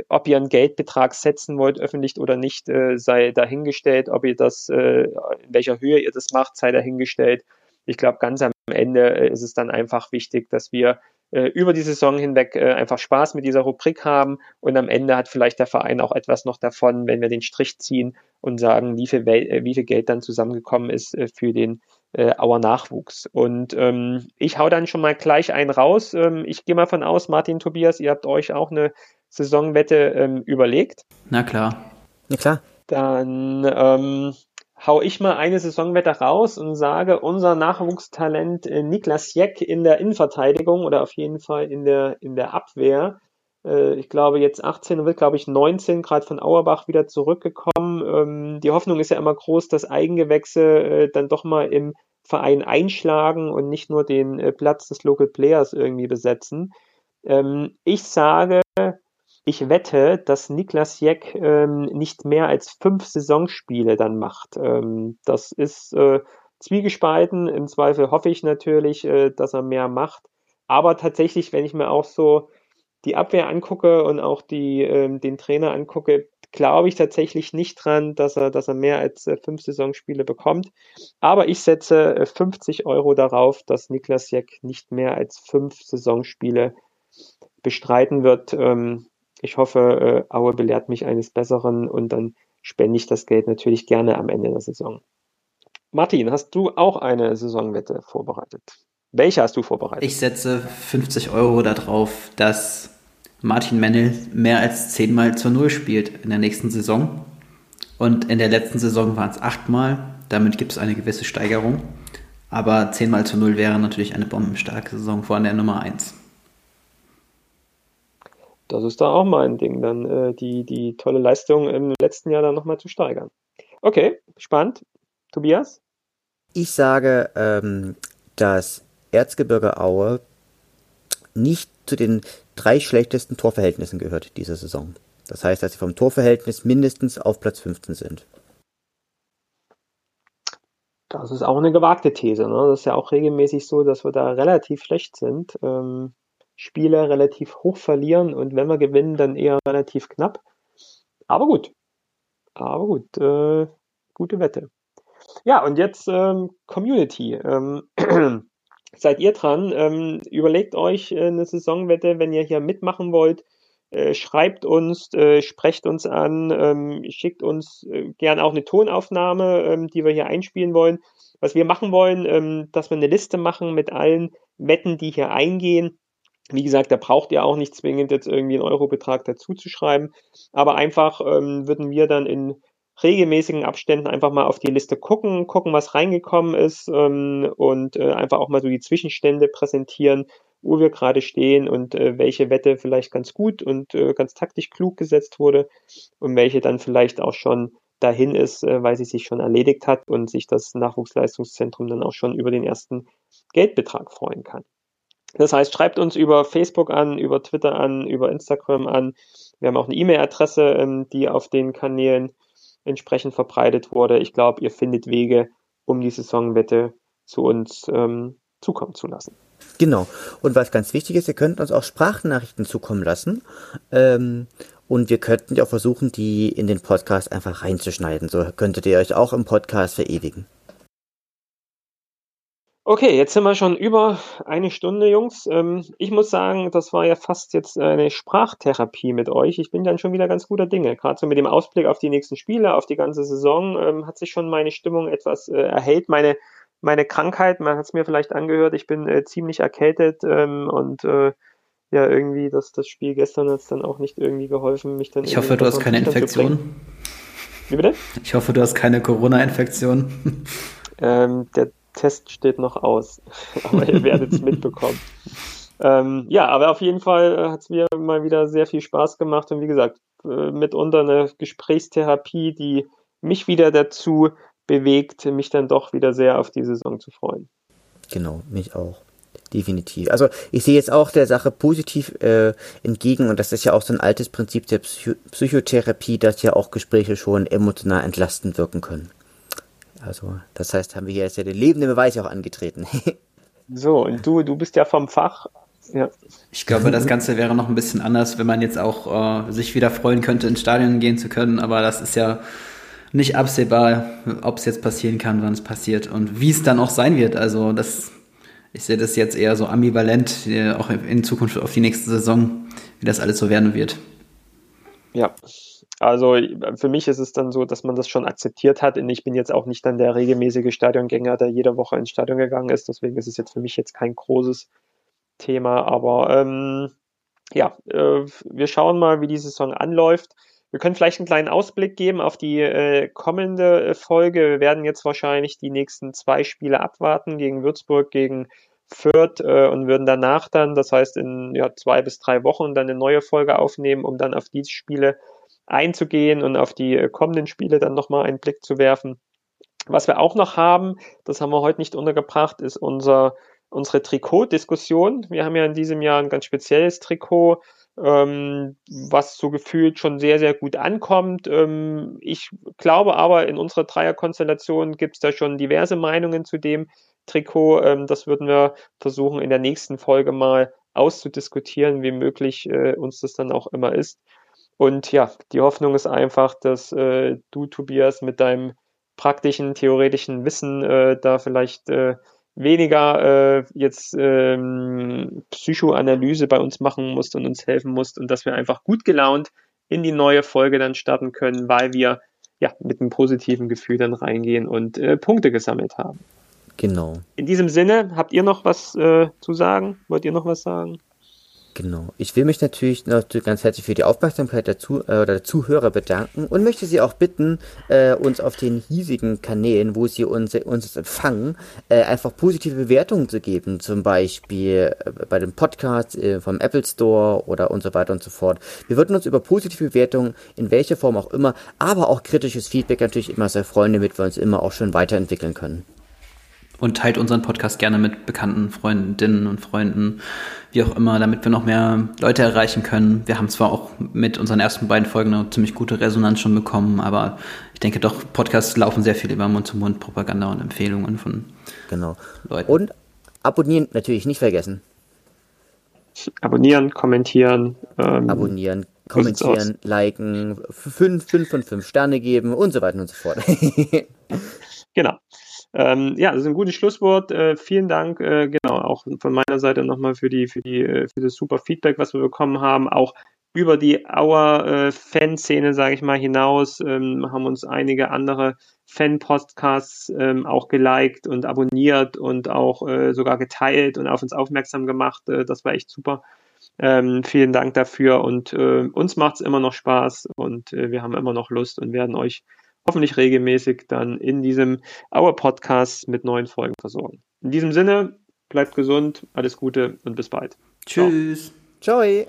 ob ihr einen Geldbetrag setzen wollt, öffentlich oder nicht, äh, sei dahingestellt. Ob ihr das, äh, in welcher Höhe ihr das macht, sei dahingestellt. Ich glaube, ganz am Ende äh, ist es dann einfach wichtig, dass wir äh, über die Saison hinweg äh, einfach Spaß mit dieser Rubrik haben und am Ende hat vielleicht der Verein auch etwas noch davon, wenn wir den Strich ziehen und sagen, wie viel, äh, wie viel Geld dann zusammengekommen ist äh, für den äh, Auer Nachwuchs. Und ähm, ich hau dann schon mal gleich einen raus. Ähm, ich gehe mal von aus, Martin, Tobias, ihr habt euch auch eine Saisonwette ähm, überlegt. Na klar. Na klar. Dann ähm, hau ich mal eine Saisonwette raus und sage, unser Nachwuchstalent äh, Niklas Jeck in der Innenverteidigung oder auf jeden Fall in der, in der Abwehr. Äh, ich glaube, jetzt 18 und wird, glaube ich, 19 gerade von Auerbach wieder zurückgekommen. Ähm, die Hoffnung ist ja immer groß, dass Eigengewächse äh, dann doch mal im Verein einschlagen und nicht nur den äh, Platz des Local Players irgendwie besetzen. Ähm, ich sage, ich wette, dass Niklas Jeck ähm, nicht mehr als fünf Saisonspiele dann macht. Das ist zwiegespalten. Im Zweifel hoffe ich natürlich, dass er mehr macht. Aber tatsächlich, wenn ich mir auch so die Abwehr angucke und auch die, ähm, den Trainer angucke, glaube ich tatsächlich nicht dran, dass er, dass er mehr als äh, fünf Saisonspiele bekommt. Aber ich setze äh, 50 Euro darauf, dass Niklas Jeck nicht mehr als fünf Saisonspiele bestreiten wird. Ähm, ich hoffe, äh, Aue belehrt mich eines Besseren und dann spende ich das Geld natürlich gerne am Ende der Saison. Martin, hast du auch eine Saisonwette vorbereitet? Welche hast du vorbereitet? Ich setze 50 Euro darauf, dass Martin Mennel mehr als zehnmal zur Null spielt in der nächsten Saison. Und in der letzten Saison waren es achtmal. Damit gibt es eine gewisse Steigerung. Aber zehnmal zu Null wäre natürlich eine bombenstarke Saison vor der Nummer 1. Das ist da auch mal ein Ding, dann äh, die, die tolle Leistung im letzten Jahr dann nochmal zu steigern. Okay, spannend. Tobias? Ich sage, ähm, dass Erzgebirge Aue nicht zu den drei schlechtesten Torverhältnissen gehört diese Saison. Das heißt, dass sie vom Torverhältnis mindestens auf Platz 15 sind. Das ist auch eine gewagte These. Ne? Das ist ja auch regelmäßig so, dass wir da relativ schlecht sind. Ähm, Spiele relativ hoch verlieren und wenn wir gewinnen, dann eher relativ knapp. Aber gut. Aber gut. Äh, gute Wette. Ja, und jetzt ähm, Community. Ähm, seid ihr dran? Ähm, überlegt euch äh, eine Saisonwette, wenn ihr hier mitmachen wollt. Äh, schreibt uns, äh, sprecht uns an, ähm, schickt uns äh, gern auch eine Tonaufnahme, ähm, die wir hier einspielen wollen. Was wir machen wollen, ähm, dass wir eine Liste machen mit allen Wetten, die hier eingehen wie gesagt, da braucht ihr auch nicht zwingend jetzt irgendwie einen Eurobetrag dazu zu schreiben, aber einfach ähm, würden wir dann in regelmäßigen Abständen einfach mal auf die Liste gucken, gucken, was reingekommen ist ähm, und äh, einfach auch mal so die Zwischenstände präsentieren, wo wir gerade stehen und äh, welche Wette vielleicht ganz gut und äh, ganz taktisch klug gesetzt wurde und welche dann vielleicht auch schon dahin ist, äh, weil sie sich schon erledigt hat und sich das Nachwuchsleistungszentrum dann auch schon über den ersten Geldbetrag freuen kann. Das heißt, schreibt uns über Facebook an, über Twitter an, über Instagram an. Wir haben auch eine E-Mail-Adresse, ähm, die auf den Kanälen entsprechend verbreitet wurde. Ich glaube, ihr findet Wege, um die Saisonwette zu uns ähm, zukommen zu lassen. Genau. Und was ganz wichtig ist, ihr könnt uns auch Sprachnachrichten zukommen lassen. Ähm, und wir könnten ja auch versuchen, die in den Podcast einfach reinzuschneiden. So könntet ihr euch auch im Podcast verewigen. Okay, jetzt sind wir schon über eine Stunde, Jungs. Ähm, ich muss sagen, das war ja fast jetzt eine Sprachtherapie mit euch. Ich bin dann schon wieder ganz guter Dinge. Gerade so mit dem Ausblick auf die nächsten Spiele, auf die ganze Saison, ähm, hat sich schon meine Stimmung etwas äh, erhellt. Meine, meine Krankheit, man hat es mir vielleicht angehört, ich bin äh, ziemlich erkältet ähm, und äh, ja, irgendwie, das, das Spiel gestern hat es dann auch nicht irgendwie geholfen, mich dann. Ich hoffe, du hast keine Infektion. Wie bitte? Ich hoffe, du hast keine Corona-Infektion. Ähm, der Test steht noch aus, aber ihr werdet es mitbekommen. Ähm, ja, aber auf jeden Fall äh, hat es mir mal wieder sehr viel Spaß gemacht und wie gesagt, äh, mitunter eine Gesprächstherapie, die mich wieder dazu bewegt, mich dann doch wieder sehr auf die Saison zu freuen. Genau, mich auch definitiv. Also ich sehe jetzt auch der Sache positiv äh, entgegen und das ist ja auch so ein altes Prinzip der Psycho Psychotherapie, dass ja auch Gespräche schon emotional entlastend wirken können. Also das heißt, haben wir hier jetzt ja den lebenden Beweis auch angetreten. so, und du, du bist ja vom Fach. Ja. Ich glaube, das Ganze wäre noch ein bisschen anders, wenn man jetzt auch äh, sich wieder freuen könnte, ins Stadion gehen zu können, aber das ist ja nicht absehbar, ob es jetzt passieren kann, wann es passiert und wie es dann auch sein wird. Also das ich sehe das jetzt eher so ambivalent, äh, auch in Zukunft auf die nächste Saison, wie das alles so werden wird. Ja, also für mich ist es dann so, dass man das schon akzeptiert hat. Und ich bin jetzt auch nicht dann der regelmäßige Stadiongänger, der jede Woche ins Stadion gegangen ist. Deswegen ist es jetzt für mich jetzt kein großes Thema. Aber ähm, ja, äh, wir schauen mal, wie die Saison anläuft. Wir können vielleicht einen kleinen Ausblick geben auf die äh, kommende äh, Folge. Wir werden jetzt wahrscheinlich die nächsten zwei Spiele abwarten, gegen Würzburg, gegen Fürth äh, und würden danach dann, das heißt in ja, zwei bis drei Wochen, dann eine neue Folge aufnehmen, um dann auf diese Spiele einzugehen und auf die äh, kommenden Spiele dann nochmal einen Blick zu werfen. Was wir auch noch haben, das haben wir heute nicht untergebracht, ist unser, unsere Trikot-Diskussion. Wir haben ja in diesem Jahr ein ganz spezielles Trikot ähm, was so gefühlt schon sehr, sehr gut ankommt. Ähm, ich glaube aber, in unserer Dreierkonstellation gibt es da schon diverse Meinungen zu dem Trikot. Ähm, das würden wir versuchen in der nächsten Folge mal auszudiskutieren, wie möglich äh, uns das dann auch immer ist. Und ja, die Hoffnung ist einfach, dass äh, du, Tobias, mit deinem praktischen, theoretischen Wissen äh, da vielleicht äh, weniger äh, jetzt ähm, Psychoanalyse bei uns machen musst und uns helfen musst und dass wir einfach gut gelaunt in die neue Folge dann starten können, weil wir ja mit einem positiven Gefühl dann reingehen und äh, Punkte gesammelt haben. Genau. In diesem Sinne, habt ihr noch was äh, zu sagen? Wollt ihr noch was sagen? Genau. Ich will mich natürlich noch ganz herzlich für die Aufmerksamkeit der, Zu äh, der Zuhörer bedanken und möchte Sie auch bitten, äh, uns auf den hiesigen Kanälen, wo Sie uns, uns empfangen, äh, einfach positive Bewertungen zu geben. Zum Beispiel äh, bei dem Podcast äh, vom Apple Store oder und so weiter und so fort. Wir würden uns über positive Bewertungen in welcher Form auch immer, aber auch kritisches Feedback natürlich immer sehr freuen, damit wir uns immer auch schön weiterentwickeln können. Und teilt unseren Podcast gerne mit bekannten Freundinnen und Freunden, wie auch immer, damit wir noch mehr Leute erreichen können. Wir haben zwar auch mit unseren ersten beiden Folgen eine ziemlich gute Resonanz schon bekommen, aber ich denke doch, Podcasts laufen sehr viel über Mund-zu-Mund-Propaganda und Empfehlungen von genau. Leuten. Und abonnieren natürlich nicht vergessen. Abonnieren, kommentieren. Ähm, abonnieren, kommentieren, liken, fünf, fünf von fünf Sterne geben und so weiter und so fort. genau. Ähm, ja, das ist ein gutes Schlusswort. Äh, vielen Dank, äh, genau, auch von meiner Seite nochmal für die, für die, äh, für das super Feedback, was wir bekommen haben. Auch über die Auer äh, sage ich mal, hinaus ähm, haben uns einige andere Fan-Podcasts ähm, auch geliked und abonniert und auch äh, sogar geteilt und auf uns aufmerksam gemacht. Äh, das war echt super. Ähm, vielen Dank dafür und äh, uns macht es immer noch Spaß und äh, wir haben immer noch Lust und werden euch hoffentlich regelmäßig dann in diesem Our Podcast mit neuen Folgen versorgen. In diesem Sinne, bleibt gesund, alles Gute und bis bald. Tschüss. Ciao. Ciao.